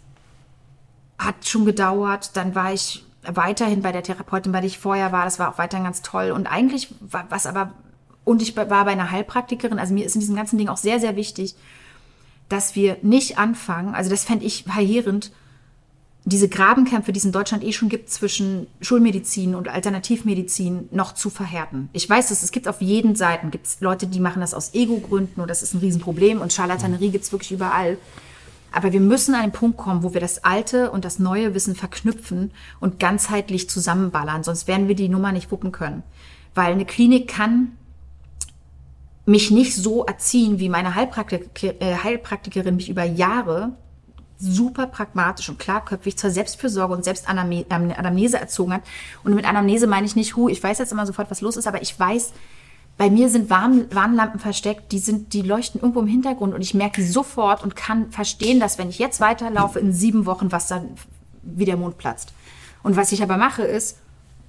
hat schon gedauert. Dann war ich weiterhin bei der Therapeutin, bei der ich vorher war. Das war auch weiterhin ganz toll. Und eigentlich was aber, und ich war bei einer Heilpraktikerin, also mir ist in diesem ganzen Ding auch sehr, sehr wichtig, dass wir nicht anfangen, also das fände ich verheerend, diese Grabenkämpfe, die es in Deutschland eh schon gibt, zwischen Schulmedizin und Alternativmedizin noch zu verhärten. Ich weiß, dass es gibt auf jeden Seiten gibt's Leute, die machen das aus Ego-Gründen und das ist ein Riesenproblem und Charlatanerie gibt's wirklich überall. Aber wir müssen an den Punkt kommen, wo wir das alte und das neue Wissen verknüpfen und ganzheitlich zusammenballern, sonst werden wir die Nummer nicht wuppen können. Weil eine Klinik kann mich nicht so erziehen, wie meine Heilpraktik äh, Heilpraktikerin mich über Jahre super pragmatisch und klarköpfig zur Selbstfürsorge und Selbstanamnese erzogen hat. Und mit Anamnese meine ich nicht, hu, ich weiß jetzt immer sofort, was los ist, aber ich weiß, bei mir sind Warn Warnlampen versteckt, die sind, die leuchten irgendwo im Hintergrund und ich merke sofort und kann verstehen, dass wenn ich jetzt weiterlaufe in sieben Wochen, was dann wie der Mond platzt. Und was ich aber mache ist,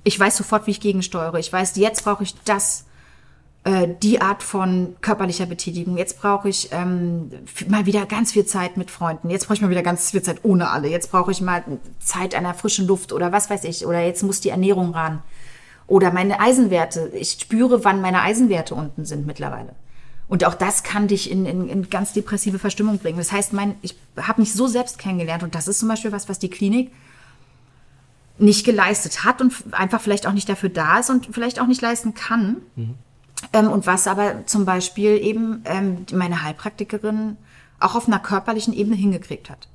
ich weiß sofort, wie ich gegensteuere. Ich weiß, jetzt brauche ich das, äh, die Art von körperlicher Betätigung. Jetzt brauche ich ähm, mal wieder ganz viel Zeit mit Freunden. Jetzt brauche ich mal wieder ganz viel Zeit ohne alle. Jetzt brauche ich mal Zeit der frischen Luft oder was weiß ich. Oder jetzt muss die Ernährung ran. Oder meine Eisenwerte. Ich spüre, wann meine Eisenwerte unten sind mittlerweile. Und auch das kann dich in, in, in ganz depressive Verstimmung bringen. Das heißt, mein, ich habe mich so selbst kennengelernt und das ist zum Beispiel was, was die Klinik nicht geleistet hat und einfach vielleicht auch nicht dafür da ist und vielleicht auch nicht leisten kann. Mhm. Ähm, und was aber zum Beispiel eben ähm, meine Heilpraktikerin auch auf einer körperlichen Ebene hingekriegt hat.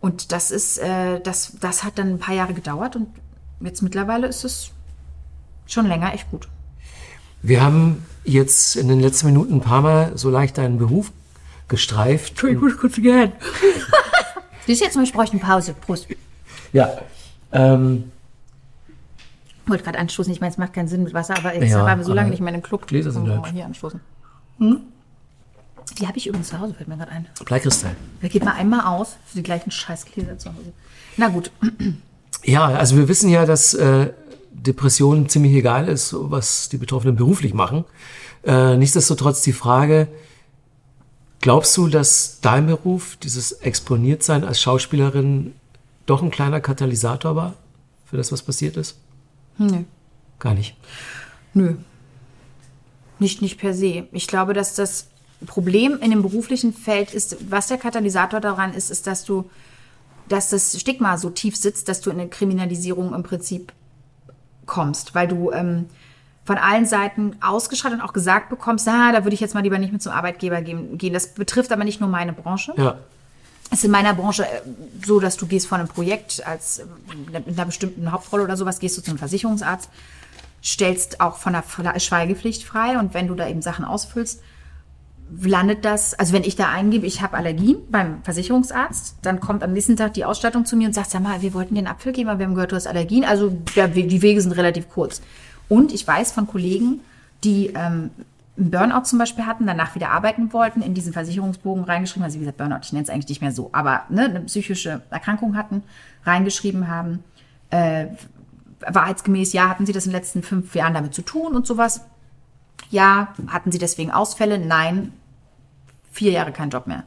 Und das ist, äh, das, das hat dann ein paar Jahre gedauert und jetzt mittlerweile ist es schon länger echt gut. Wir haben jetzt in den letzten Minuten ein paar Mal so leicht deinen Beruf gestreift. Entschuldigung, ich muss kurz gehen. Siehst du, jetzt ich bräuchte eine Pause. Prost. Ja. Ähm, wollte gerade anstoßen. Ich meine, es macht keinen Sinn mit Wasser, aber jetzt Ja, waren wir so lange nicht mehr in den Club. Gläser sind hübsch. mal hier anstoßen. Hm? Die habe ich übrigens zu Hause, fällt mir gerade ein. Bleikristall. Da geht mal einmal aus für die gleichen Scheißgläser zu Hause. Na gut. Ja, also wir wissen ja, dass äh, Depression ziemlich egal ist, was die Betroffenen beruflich machen. Äh, nichtsdestotrotz die Frage, glaubst du, dass dein Beruf, dieses Exponiertsein als Schauspielerin, doch ein kleiner Katalysator war für das, was passiert ist? Nö. Gar nicht. Nö. Nicht, nicht per se. Ich glaube, dass das Problem in dem beruflichen Feld ist, was der Katalysator daran ist, ist, dass du, dass das Stigma so tief sitzt, dass du in eine Kriminalisierung im Prinzip kommst, weil du ähm, von allen Seiten ausgeschreit und auch gesagt bekommst, ah, da würde ich jetzt mal lieber nicht mit zum Arbeitgeber gehen. gehen. Das betrifft aber nicht nur meine Branche. Ja. Ist in meiner Branche äh, so, dass du gehst von einem Projekt als äh, mit einer bestimmten Hauptrolle oder sowas, gehst du zu einem Versicherungsarzt, stellst auch von der Schweigepflicht frei und wenn du da eben Sachen ausfüllst, landet das, also wenn ich da eingebe, ich habe Allergien beim Versicherungsarzt, dann kommt am nächsten Tag die Ausstattung zu mir und sagt, sag mal, wir wollten dir einen Apfel geben, aber wir haben gehört, du hast Allergien. Also der, die Wege sind relativ kurz. Und ich weiß von Kollegen, die ähm, einen Burnout zum Beispiel hatten, danach wieder arbeiten wollten, in diesen Versicherungsbogen reingeschrieben, also wie gesagt, Burnout, ich nenne es eigentlich nicht mehr so, aber ne, eine psychische Erkrankung hatten, reingeschrieben haben, äh, wahrheitsgemäß, ja, hatten sie das in den letzten fünf Jahren damit zu tun und sowas. Ja, hatten sie deswegen Ausfälle? Nein, vier Jahre kein Job mehr.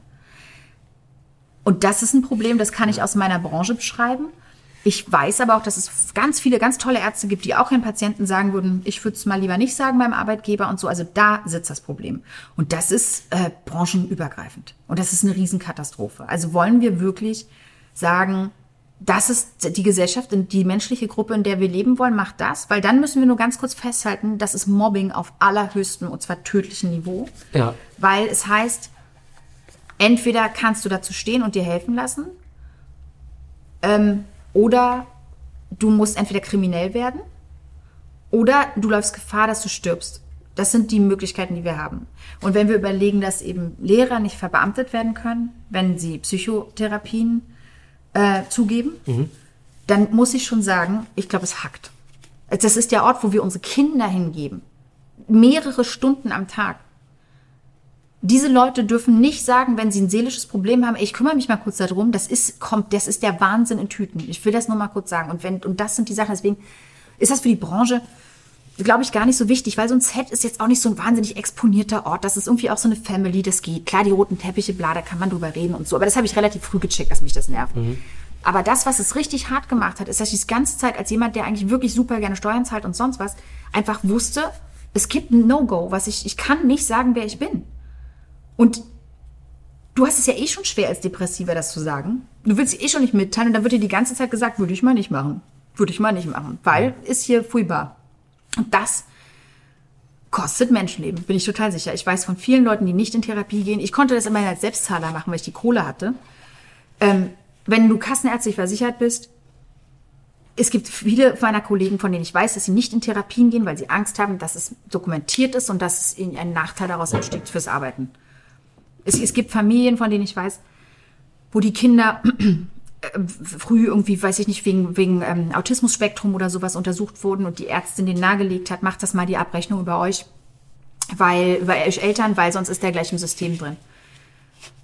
Und das ist ein Problem, das kann ich aus meiner Branche beschreiben. Ich weiß aber auch, dass es ganz viele ganz tolle Ärzte gibt, die auch ihren Patienten sagen würden, ich würde es mal lieber nicht sagen beim Arbeitgeber und so. Also da sitzt das Problem. Und das ist äh, branchenübergreifend. Und das ist eine Riesenkatastrophe. Also wollen wir wirklich sagen, das ist die Gesellschaft, die menschliche Gruppe, in der wir leben wollen, macht das, weil dann müssen wir nur ganz kurz festhalten, das ist Mobbing auf allerhöchstem und zwar tödlichem Niveau. Ja. Weil es heißt, entweder kannst du dazu stehen und dir helfen lassen, ähm, oder du musst entweder kriminell werden, oder du läufst Gefahr, dass du stirbst. Das sind die Möglichkeiten, die wir haben. Und wenn wir überlegen, dass eben Lehrer nicht verbeamtet werden können, wenn sie Psychotherapien äh, zugeben, dann muss ich schon sagen, ich glaube, es hackt. Das ist der Ort, wo wir unsere Kinder hingeben. Mehrere Stunden am Tag. Diese Leute dürfen nicht sagen, wenn sie ein seelisches Problem haben, ey, ich kümmere mich mal kurz darum, das ist, kommt, das ist der Wahnsinn in Tüten. Ich will das nur mal kurz sagen. Und wenn, und das sind die Sachen, deswegen ist das für die Branche, glaube ich, gar nicht so wichtig, weil so ein Set ist jetzt auch nicht so ein wahnsinnig exponierter Ort. Das ist irgendwie auch so eine Family, das geht. Klar, die roten Teppiche, bla, da kann man drüber reden und so. Aber das habe ich relativ früh gecheckt, dass mich das nervt. Aber das, was es richtig hart gemacht hat, ist, dass ich die ganze Zeit als jemand, der eigentlich wirklich super gerne Steuern zahlt und sonst was, einfach wusste, es gibt ein No-Go, was ich, ich kann nicht sagen, wer ich bin. Und du hast es ja eh schon schwer als Depressiver, das zu sagen. Du willst dich eh schon nicht mitteilen und dann wird dir die ganze Zeit gesagt, würde ich mal nicht machen. Würde ich mal nicht machen, weil ist hier furchtbar. Und das kostet Menschenleben, bin ich total sicher. Ich weiß von vielen Leuten, die nicht in Therapie gehen. Ich konnte das immer als Selbstzahler machen, weil ich die Kohle hatte. Ähm, wenn du kassenärztlich versichert bist, es gibt viele meiner Kollegen, von denen ich weiß, dass sie nicht in Therapien gehen, weil sie Angst haben, dass es dokumentiert ist und dass es ihnen ein Nachteil daraus entsteht fürs Arbeiten. Es, es gibt Familien, von denen ich weiß, wo die Kinder äh, früh irgendwie, weiß ich nicht, wegen, wegen ähm, Autismusspektrum oder sowas untersucht wurden und die Ärztin den nahegelegt hat, macht das mal die Abrechnung über euch, weil, über euch Eltern, weil sonst ist der gleich im System drin.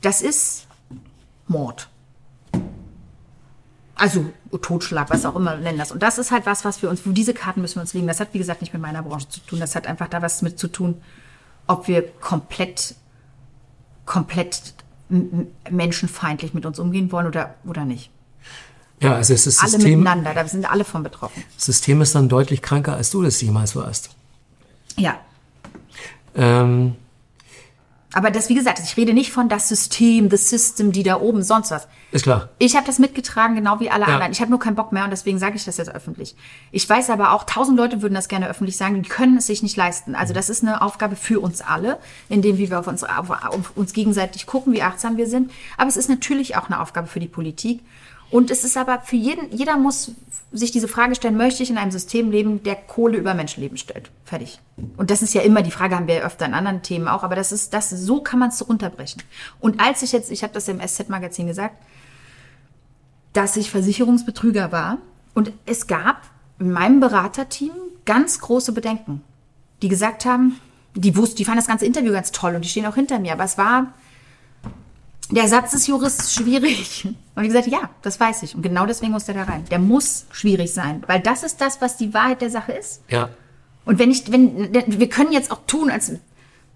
Das ist Mord. Also Totschlag, was auch immer nennen das. Und das ist halt was, was wir uns, wo diese Karten müssen wir uns legen. Das hat, wie gesagt, nicht mit meiner Branche zu tun. Das hat einfach da was mit zu tun, ob wir komplett, komplett menschenfeindlich mit uns umgehen wollen oder, oder nicht. Ja, also es ist Alle System, miteinander, da sind alle von betroffen. das System ist dann deutlich kranker, als du das jemals warst. Ja. Ähm, Aber das, wie gesagt, ich rede nicht von das System, the system, die da oben, sonst was. ist klar. Ich habe das mitgetragen, genau wie alle Ja. anderen. Ich habe nur keinen Bock mehr und deswegen sage ich das jetzt öffentlich. Ich weiß aber auch, tausend Leute würden das gerne öffentlich sagen, die können es sich nicht leisten. Also das ist eine Aufgabe für uns alle, indem wir auf uns, auf uns gegenseitig gucken, wie achtsam wir sind. Aber es ist natürlich auch eine Aufgabe für die Politik. Und es ist aber für jeden, jeder muss sich diese Frage stellen, möchte ich in einem System leben, der Kohle über Menschenleben stellt? Fertig. Und das ist ja immer die Frage, haben wir ja öfter in anderen Themen auch, aber das ist, das, so kann man es runterbrechen. Und als ich jetzt, ich habe das im SZ-Magazin gesagt, dass ich Versicherungsbetrüger war und es gab in meinem Beraterteam ganz große Bedenken, die gesagt haben, die wussten, die fanden das ganze Interview ganz toll und die stehen auch hinter mir, aber es war, der Satz des Juristen schwierig. Und ich gesagt, ja, das weiß ich. Und genau deswegen muss der da rein. Der muss schwierig sein, weil das ist das, was die Wahrheit der Sache ist. Ja. Und wenn ich, wenn, wir können jetzt auch tun, als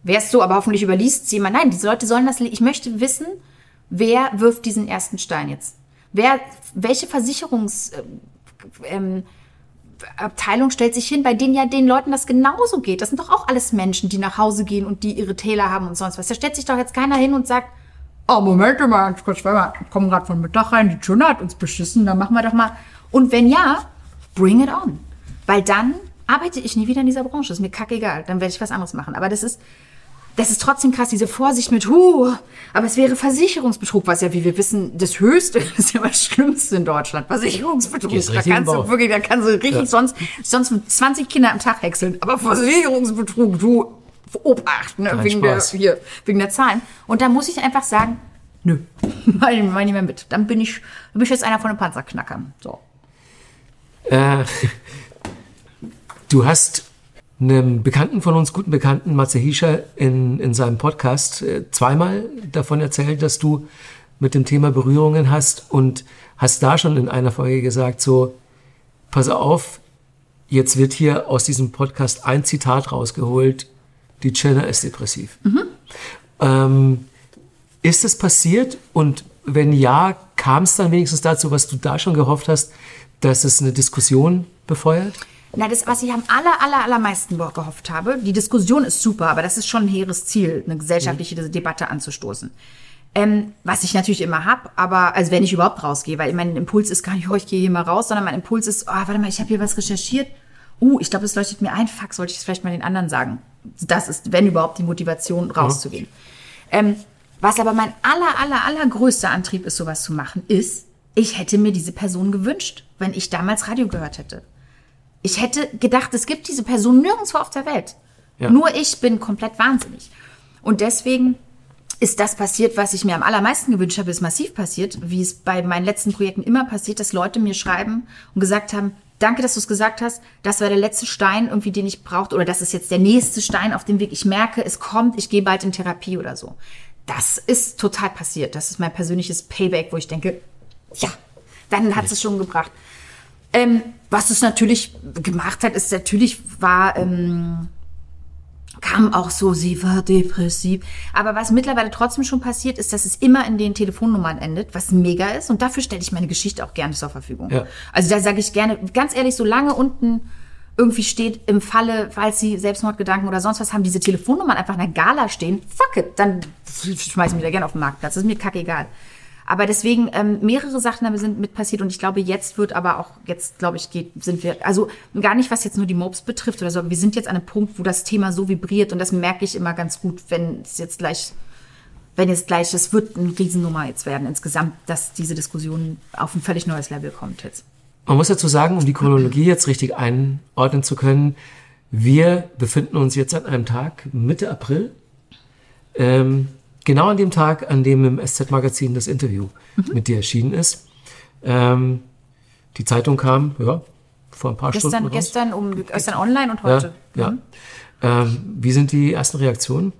wäre es so, aber hoffentlich überliest es jemand. Nein, diese Leute sollen das, ich möchte wissen, wer wirft diesen ersten Stein jetzt? Wer, welche Versicherungs, ähm, Abteilung stellt sich hin, bei denen ja den Leuten das genauso geht. Das sind doch auch alles Menschen, die nach Hause gehen und die ihre Täler haben und sonst was. Da stellt sich doch jetzt keiner hin und sagt, oh, Moment mal, kurz, wir kommen gerade von Mittag rein, die Tuna hat uns beschissen, dann machen wir doch mal. Und wenn ja, bring it on. Weil dann arbeite ich nie wieder in dieser Branche. Ist mir kackegal. Dann werde ich was anderes machen. Aber das ist, das ist trotzdem krass, diese Vorsicht mit, huh, aber es wäre Versicherungsbetrug, was ja, wie wir wissen, das Höchste, das ist ja das Schlimmste in Deutschland. Versicherungsbetrug. Da kannst du wirklich, da kannst du richtig ja. sonst, sonst 20 Kinder am Tag häckseln. Aber Versicherungsbetrug, du, Obacht, ne, wegen der, hier, wegen der Zahlen. Und da muss ich einfach sagen, nö, meine ich nicht mehr mit. Dann bin ich, dann bin ich jetzt einer von den Panzerknackern. So. Äh, du hast einem Bekannten von uns, guten Bekannten, Matze Hischer, in, in seinem Podcast äh, zweimal davon erzählt, dass du mit dem Thema Berührungen hast und hast da schon in einer Folge gesagt, so, pass auf, jetzt wird hier aus diesem Podcast ein Zitat rausgeholt, die Jenna ist depressiv. Mhm. Ähm, ist es passiert und wenn ja, kam es dann wenigstens dazu, was du da schon gehofft hast, dass es eine Diskussion befeuert? Na, das, was ich am aller, aller, allermeisten gehofft habe, die Diskussion ist super, aber das ist schon ein hehres Ziel, eine gesellschaftliche mhm. Debatte anzustoßen. Ähm, was ich natürlich immer hab, aber also wenn ich überhaupt rausgehe, weil mein Impuls ist gar nicht, oh, ich gehe hier mal raus, sondern mein Impuls ist, oh, warte mal, ich habe hier was recherchiert. Uh, ich glaube, es leuchtet mir ein. Fuck, sollte ich es vielleicht mal den anderen sagen? Das ist, wenn überhaupt, die Motivation, rauszugehen. Ja. Ähm, was aber mein aller, aller, allergrößter Antrieb ist, sowas zu machen, ist, ich hätte mir diese Person gewünscht, wenn ich damals Radio gehört hätte. Ich hätte gedacht, es gibt diese Person nirgendwo auf der Welt. Ja. Nur ich bin komplett wahnsinnig. Und deswegen ist das passiert, was ich mir am allermeisten gewünscht habe, ist massiv passiert, wie es bei meinen letzten Projekten immer passiert, dass Leute mir schreiben und gesagt haben, danke, dass du es gesagt hast, das war der letzte Stein irgendwie, den ich brauchte, oder das ist jetzt der nächste Stein auf dem Weg. Ich merke, es kommt, ich gehe bald in Therapie oder so. Das ist total passiert. Das ist mein persönliches Payback, wo ich denke, ja, dann hat es schon gebracht. Ähm, was es natürlich gemacht hat, ist natürlich war, ähm, kam auch so, sie war depressiv. Aber was mittlerweile trotzdem schon passiert, ist, dass es immer in den Telefonnummern endet, was mega ist. Und dafür stelle ich meine Geschichte auch gerne zur Verfügung. Ja. Also da sage ich gerne, ganz ehrlich, solange unten irgendwie steht im Falle, falls sie Selbstmordgedanken oder sonst was haben, diese Telefonnummern einfach in der Gala stehen, fuck it, dann schmeißen wir da gerne auf den Marktplatz. Das ist mir kackegal. Aber deswegen ähm, mehrere Sachen sind mit passiert und ich glaube, jetzt wird aber auch, jetzt glaube ich, geht, sind wir, also gar nicht, was jetzt nur die Mobs betrifft oder so, aber wir sind jetzt an einem Punkt, wo das Thema so vibriert und das merke ich immer ganz gut, wenn es jetzt gleich, wenn jetzt gleich, das wird eine Riesennummer jetzt werden insgesamt, dass diese Diskussion auf ein völlig neues Level kommt jetzt. Man muss dazu sagen, um die Chronologie jetzt richtig einordnen zu können, wir befinden uns jetzt an einem Tag Mitte April. Ähm, genau an dem Tag, an dem im SZ-Magazin das Interview mhm. mit dir erschienen ist. Ähm, die Zeitung kam, ja, vor ein paar gestern, Stunden. Raus. Gestern, um, gestern online und heute. Ja. Mhm. ja. Ähm, wie sind die ersten Reaktionen?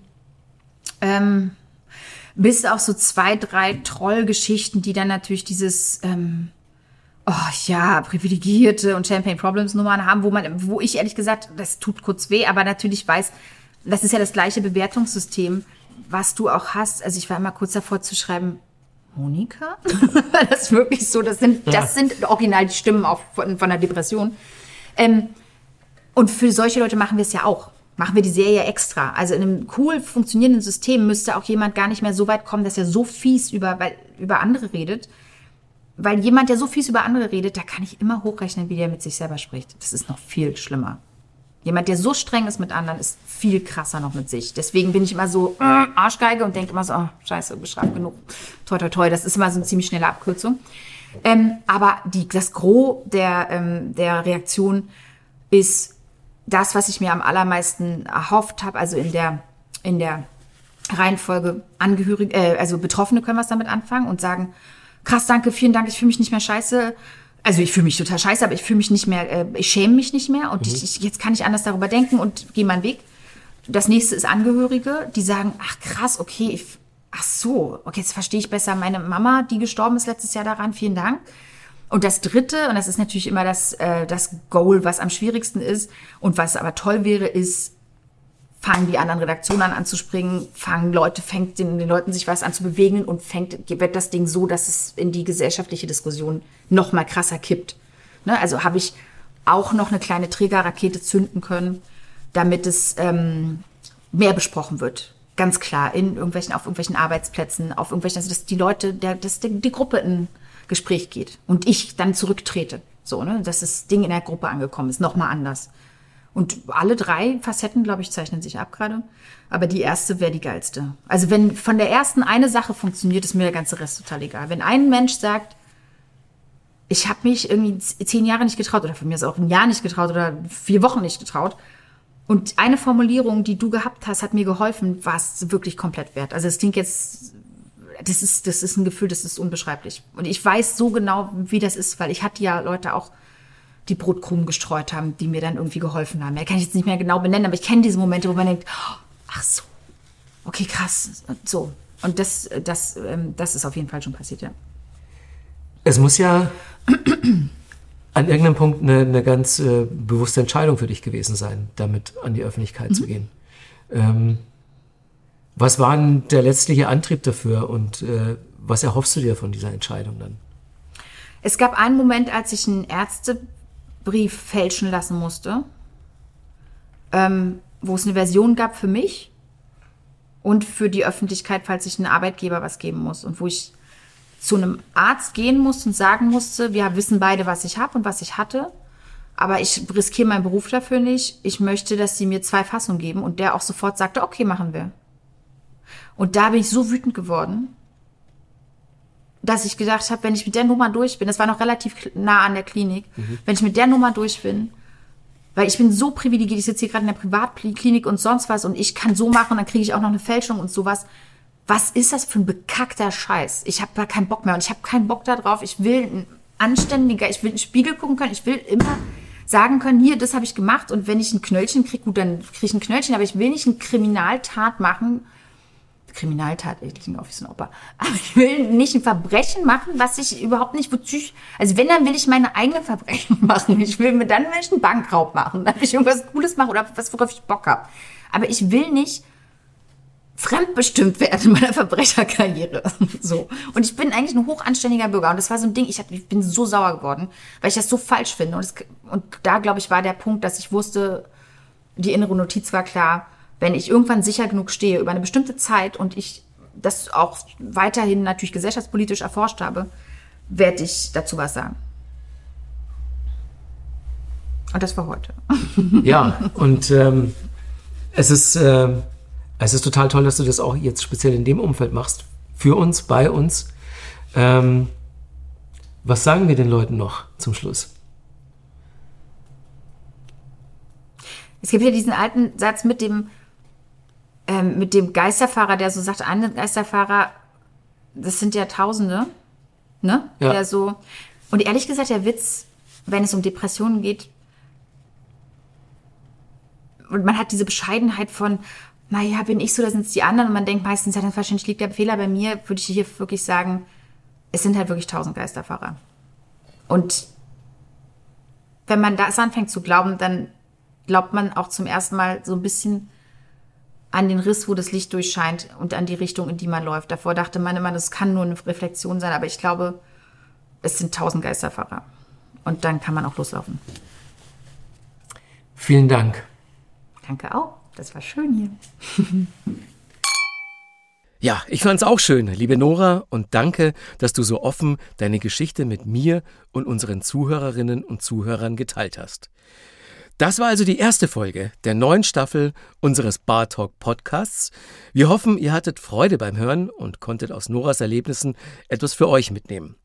Ähm, bis auf so zwei, drei Trollgeschichten, die dann natürlich dieses, ähm, oh ja, privilegierte und Champagne Problems Nummern haben, wo man, wo ich ehrlich gesagt, das tut kurz weh, aber natürlich weiß, das ist ja das gleiche Bewertungssystem was du auch hast, also ich war immer kurz davor zu schreiben, Monika? das ist wirklich so, das sind, das sind original die Stimmen auch von, von der Depression. Ähm, und für solche Leute machen wir es ja auch. Machen wir die Serie extra. Also in einem cool funktionierenden System müsste auch jemand gar nicht mehr so weit kommen, dass er so fies über, weil, über andere redet. Weil jemand, der so fies über andere redet, da kann ich immer hochrechnen, wie der mit sich selber spricht. Das ist noch viel schlimmer. Jemand, der so streng ist mit anderen, ist viel krasser noch mit sich. Deswegen bin ich immer so äh, Arschgeige und denke immer so, oh, scheiße, bestraft genug. Toi, toi, toi. Das ist immer so eine ziemlich schnelle Abkürzung. Ähm, aber die, das Gros der, ähm, der Reaktion ist das, was ich mir am allermeisten erhofft habe, also in der, in der Reihenfolge Angehörige, äh, also Betroffene können was damit anfangen und sagen, krass, danke, vielen Dank, ich fühle mich nicht mehr scheiße. Also ich fühle mich total scheiße, aber ich fühle mich nicht mehr, äh, ich schäme mich nicht mehr und mhm. ich, jetzt kann ich anders darüber denken und gehe meinen Weg. Das nächste ist Angehörige, die sagen, ach krass, okay, ich, ach so, okay, jetzt verstehe ich besser meine Mama, die gestorben ist letztes Jahr daran, vielen Dank. Und das dritte, und das ist natürlich immer das, äh, das Goal, was am schwierigsten ist und was aber toll wäre, ist, fangen die anderen Redaktionen an anzuspringen, fangen Leute, fängt den, den Leuten sich was an zu bewegen und fängt, wird das Ding so, dass es in die gesellschaftliche Diskussion noch mal krasser kippt. Ne? Also habe ich auch noch eine kleine Trägerrakete zünden können, damit es ähm, mehr besprochen wird. Ganz klar, in irgendwelchen, auf irgendwelchen Arbeitsplätzen, auf irgendwelchen, also dass die Leute, der, dass die, die Gruppe in Gespräch geht und ich dann zurücktrete. So, ne, dass das Ding in der Gruppe angekommen ist, nochmal anders. Und alle drei Facetten, glaube ich, zeichnen sich ab gerade. Aber die erste wäre die geilste. Also wenn von der ersten eine Sache funktioniert, ist mir der ganze Rest total egal. Wenn ein Mensch sagt, ich habe mich irgendwie zehn Jahre nicht getraut oder von mir ist auch ein Jahr nicht getraut oder vier Wochen nicht getraut. Und eine Formulierung, die du gehabt hast, hat mir geholfen, war es wirklich komplett wert. Also es klingt jetzt, das ist, das ist ein Gefühl, das ist unbeschreiblich. Und ich weiß so genau, wie das ist, weil ich hatte ja Leute auch die Brotkrumen gestreut haben, die mir dann irgendwie geholfen haben. Ja, kann ich jetzt nicht mehr genau benennen, aber ich kenne diese Momente, wo man denkt, oh, ach so, okay, krass, so. Und das, das, ähm, das ist auf jeden Fall schon passiert, ja. Es muss ja an irgendeinem Punkt eine, eine ganz äh, bewusste Entscheidung für dich gewesen sein, damit an die Öffentlichkeit mhm. zu gehen. Ähm, was war denn der letztliche Antrieb dafür und äh, was erhoffst du dir von dieser Entscheidung dann? Es gab einen Moment, als ich einen Ärzte Brief fälschen lassen musste, ähm, wo es eine Version gab für mich und für die Öffentlichkeit, falls ich einem Arbeitgeber was geben muss und wo ich zu einem Arzt gehen musste und sagen musste, wir wissen beide, was ich habe und was ich hatte, aber ich riskiere meinen Beruf dafür nicht. Ich möchte, dass sie mir zwei Fassungen geben und der auch sofort sagte, okay, machen wir. Und da bin ich so wütend geworden, dass ich gedacht habe, wenn ich mit der Nummer durch bin, das war noch relativ nah an der Klinik, mhm. wenn ich mit der Nummer durch bin, weil ich bin so privilegiert, ich sitze hier gerade in der Privatklinik und sonst was und ich kann so machen, dann kriege ich auch noch eine Fälschung und sowas. Was ist das für ein bekackter Scheiß? Ich habe da keinen Bock mehr und ich habe keinen Bock darauf. Ich will ein anständiger, ich will in den Spiegel gucken können, ich will immer sagen können, hier, das habe ich gemacht und wenn ich ein Knöllchen kriege, gut, dann kriege ich ein Knöllchen, aber ich will nicht eine Kriminaltat machen, Kriminaltat, ich klinge auf wie so ein Opa. Aber ich will nicht ein Verbrechen machen, was ich überhaupt nicht, wozu ich, also wenn, dann will ich meine eigenen Verbrechen machen. Ich will mir dann will ich einen Bankraub machen, dann will ich irgendwas Cooles machen oder was, worauf ich Bock habe. Aber ich will nicht fremdbestimmt werden in meiner Verbrecherkarriere. So. Und ich bin eigentlich ein hochanständiger Bürger. Und das war so ein Ding, ich, hab, ich bin so sauer geworden, weil ich das so falsch finde. Und, das, und da, glaube ich, war der Punkt, dass ich wusste, die innere Notiz war klar, wenn ich irgendwann sicher genug stehe über eine bestimmte Zeit und ich das auch weiterhin natürlich gesellschaftspolitisch erforscht habe, werde ich dazu was sagen. Und das war heute. Ja, und ähm, es ist äh, es ist total toll, dass du das auch jetzt speziell in dem Umfeld machst. Für uns, bei uns. Ähm, was sagen wir den Leuten noch zum Schluss? Es gibt ja diesen alten Satz mit dem, ähm, mit dem Geisterfahrer, der so sagt, ein Geisterfahrer, das sind ja Tausende, ne? Ja. Der so, und ehrlich gesagt, der Witz, wenn es um Depressionen geht, und man hat diese Bescheidenheit von, naja, bin ich so, da sind es die anderen, und man denkt meistens, ja, dann wahrscheinlich liegt der Fehler bei mir, würde ich hier wirklich sagen, es sind halt wirklich tausend Geisterfahrer. Und wenn man das anfängt zu glauben, dann glaubt man auch zum ersten Mal so ein bisschen an den Riss, wo das Licht durchscheint und an die Richtung, in die man läuft. Davor dachte man immer, das kann nur eine Reflexion sein, aber ich glaube, es sind tausend Geisterfahrer. Und dann kann man auch loslaufen. Vielen Dank. Danke auch. Das war schön hier. Ja, ich fand's auch schön, liebe Nora, und danke, dass du so offen deine Geschichte mit mir und unseren Zuhörerinnen und Zuhörern geteilt hast. Das war also die erste Folge der neuen Staffel unseres Bar Talk Podcasts. Wir hoffen, ihr hattet Freude beim Hören und konntet aus Noras Erlebnissen etwas für euch mitnehmen.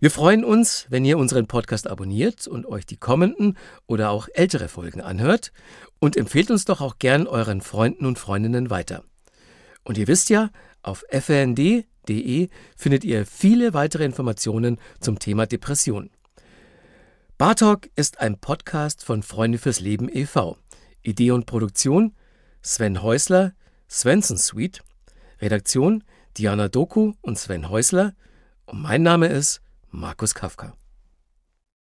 Wir freuen uns, wenn ihr unseren Podcast abonniert und euch die kommenden oder auch ältere Folgen anhört und empfehlt uns doch auch gern euren Freunden und Freundinnen weiter. Und ihr wisst ja, auf fnd.de findet ihr viele weitere Informationen zum Thema Depression. Bartalk ist ein Podcast von Freunde fürs Leben e.V. Idee und Produktion Sven Häusler, Svensson Suite. Redaktion Diana Doku und Sven Häusler. Und mein Name ist Markus Kafka.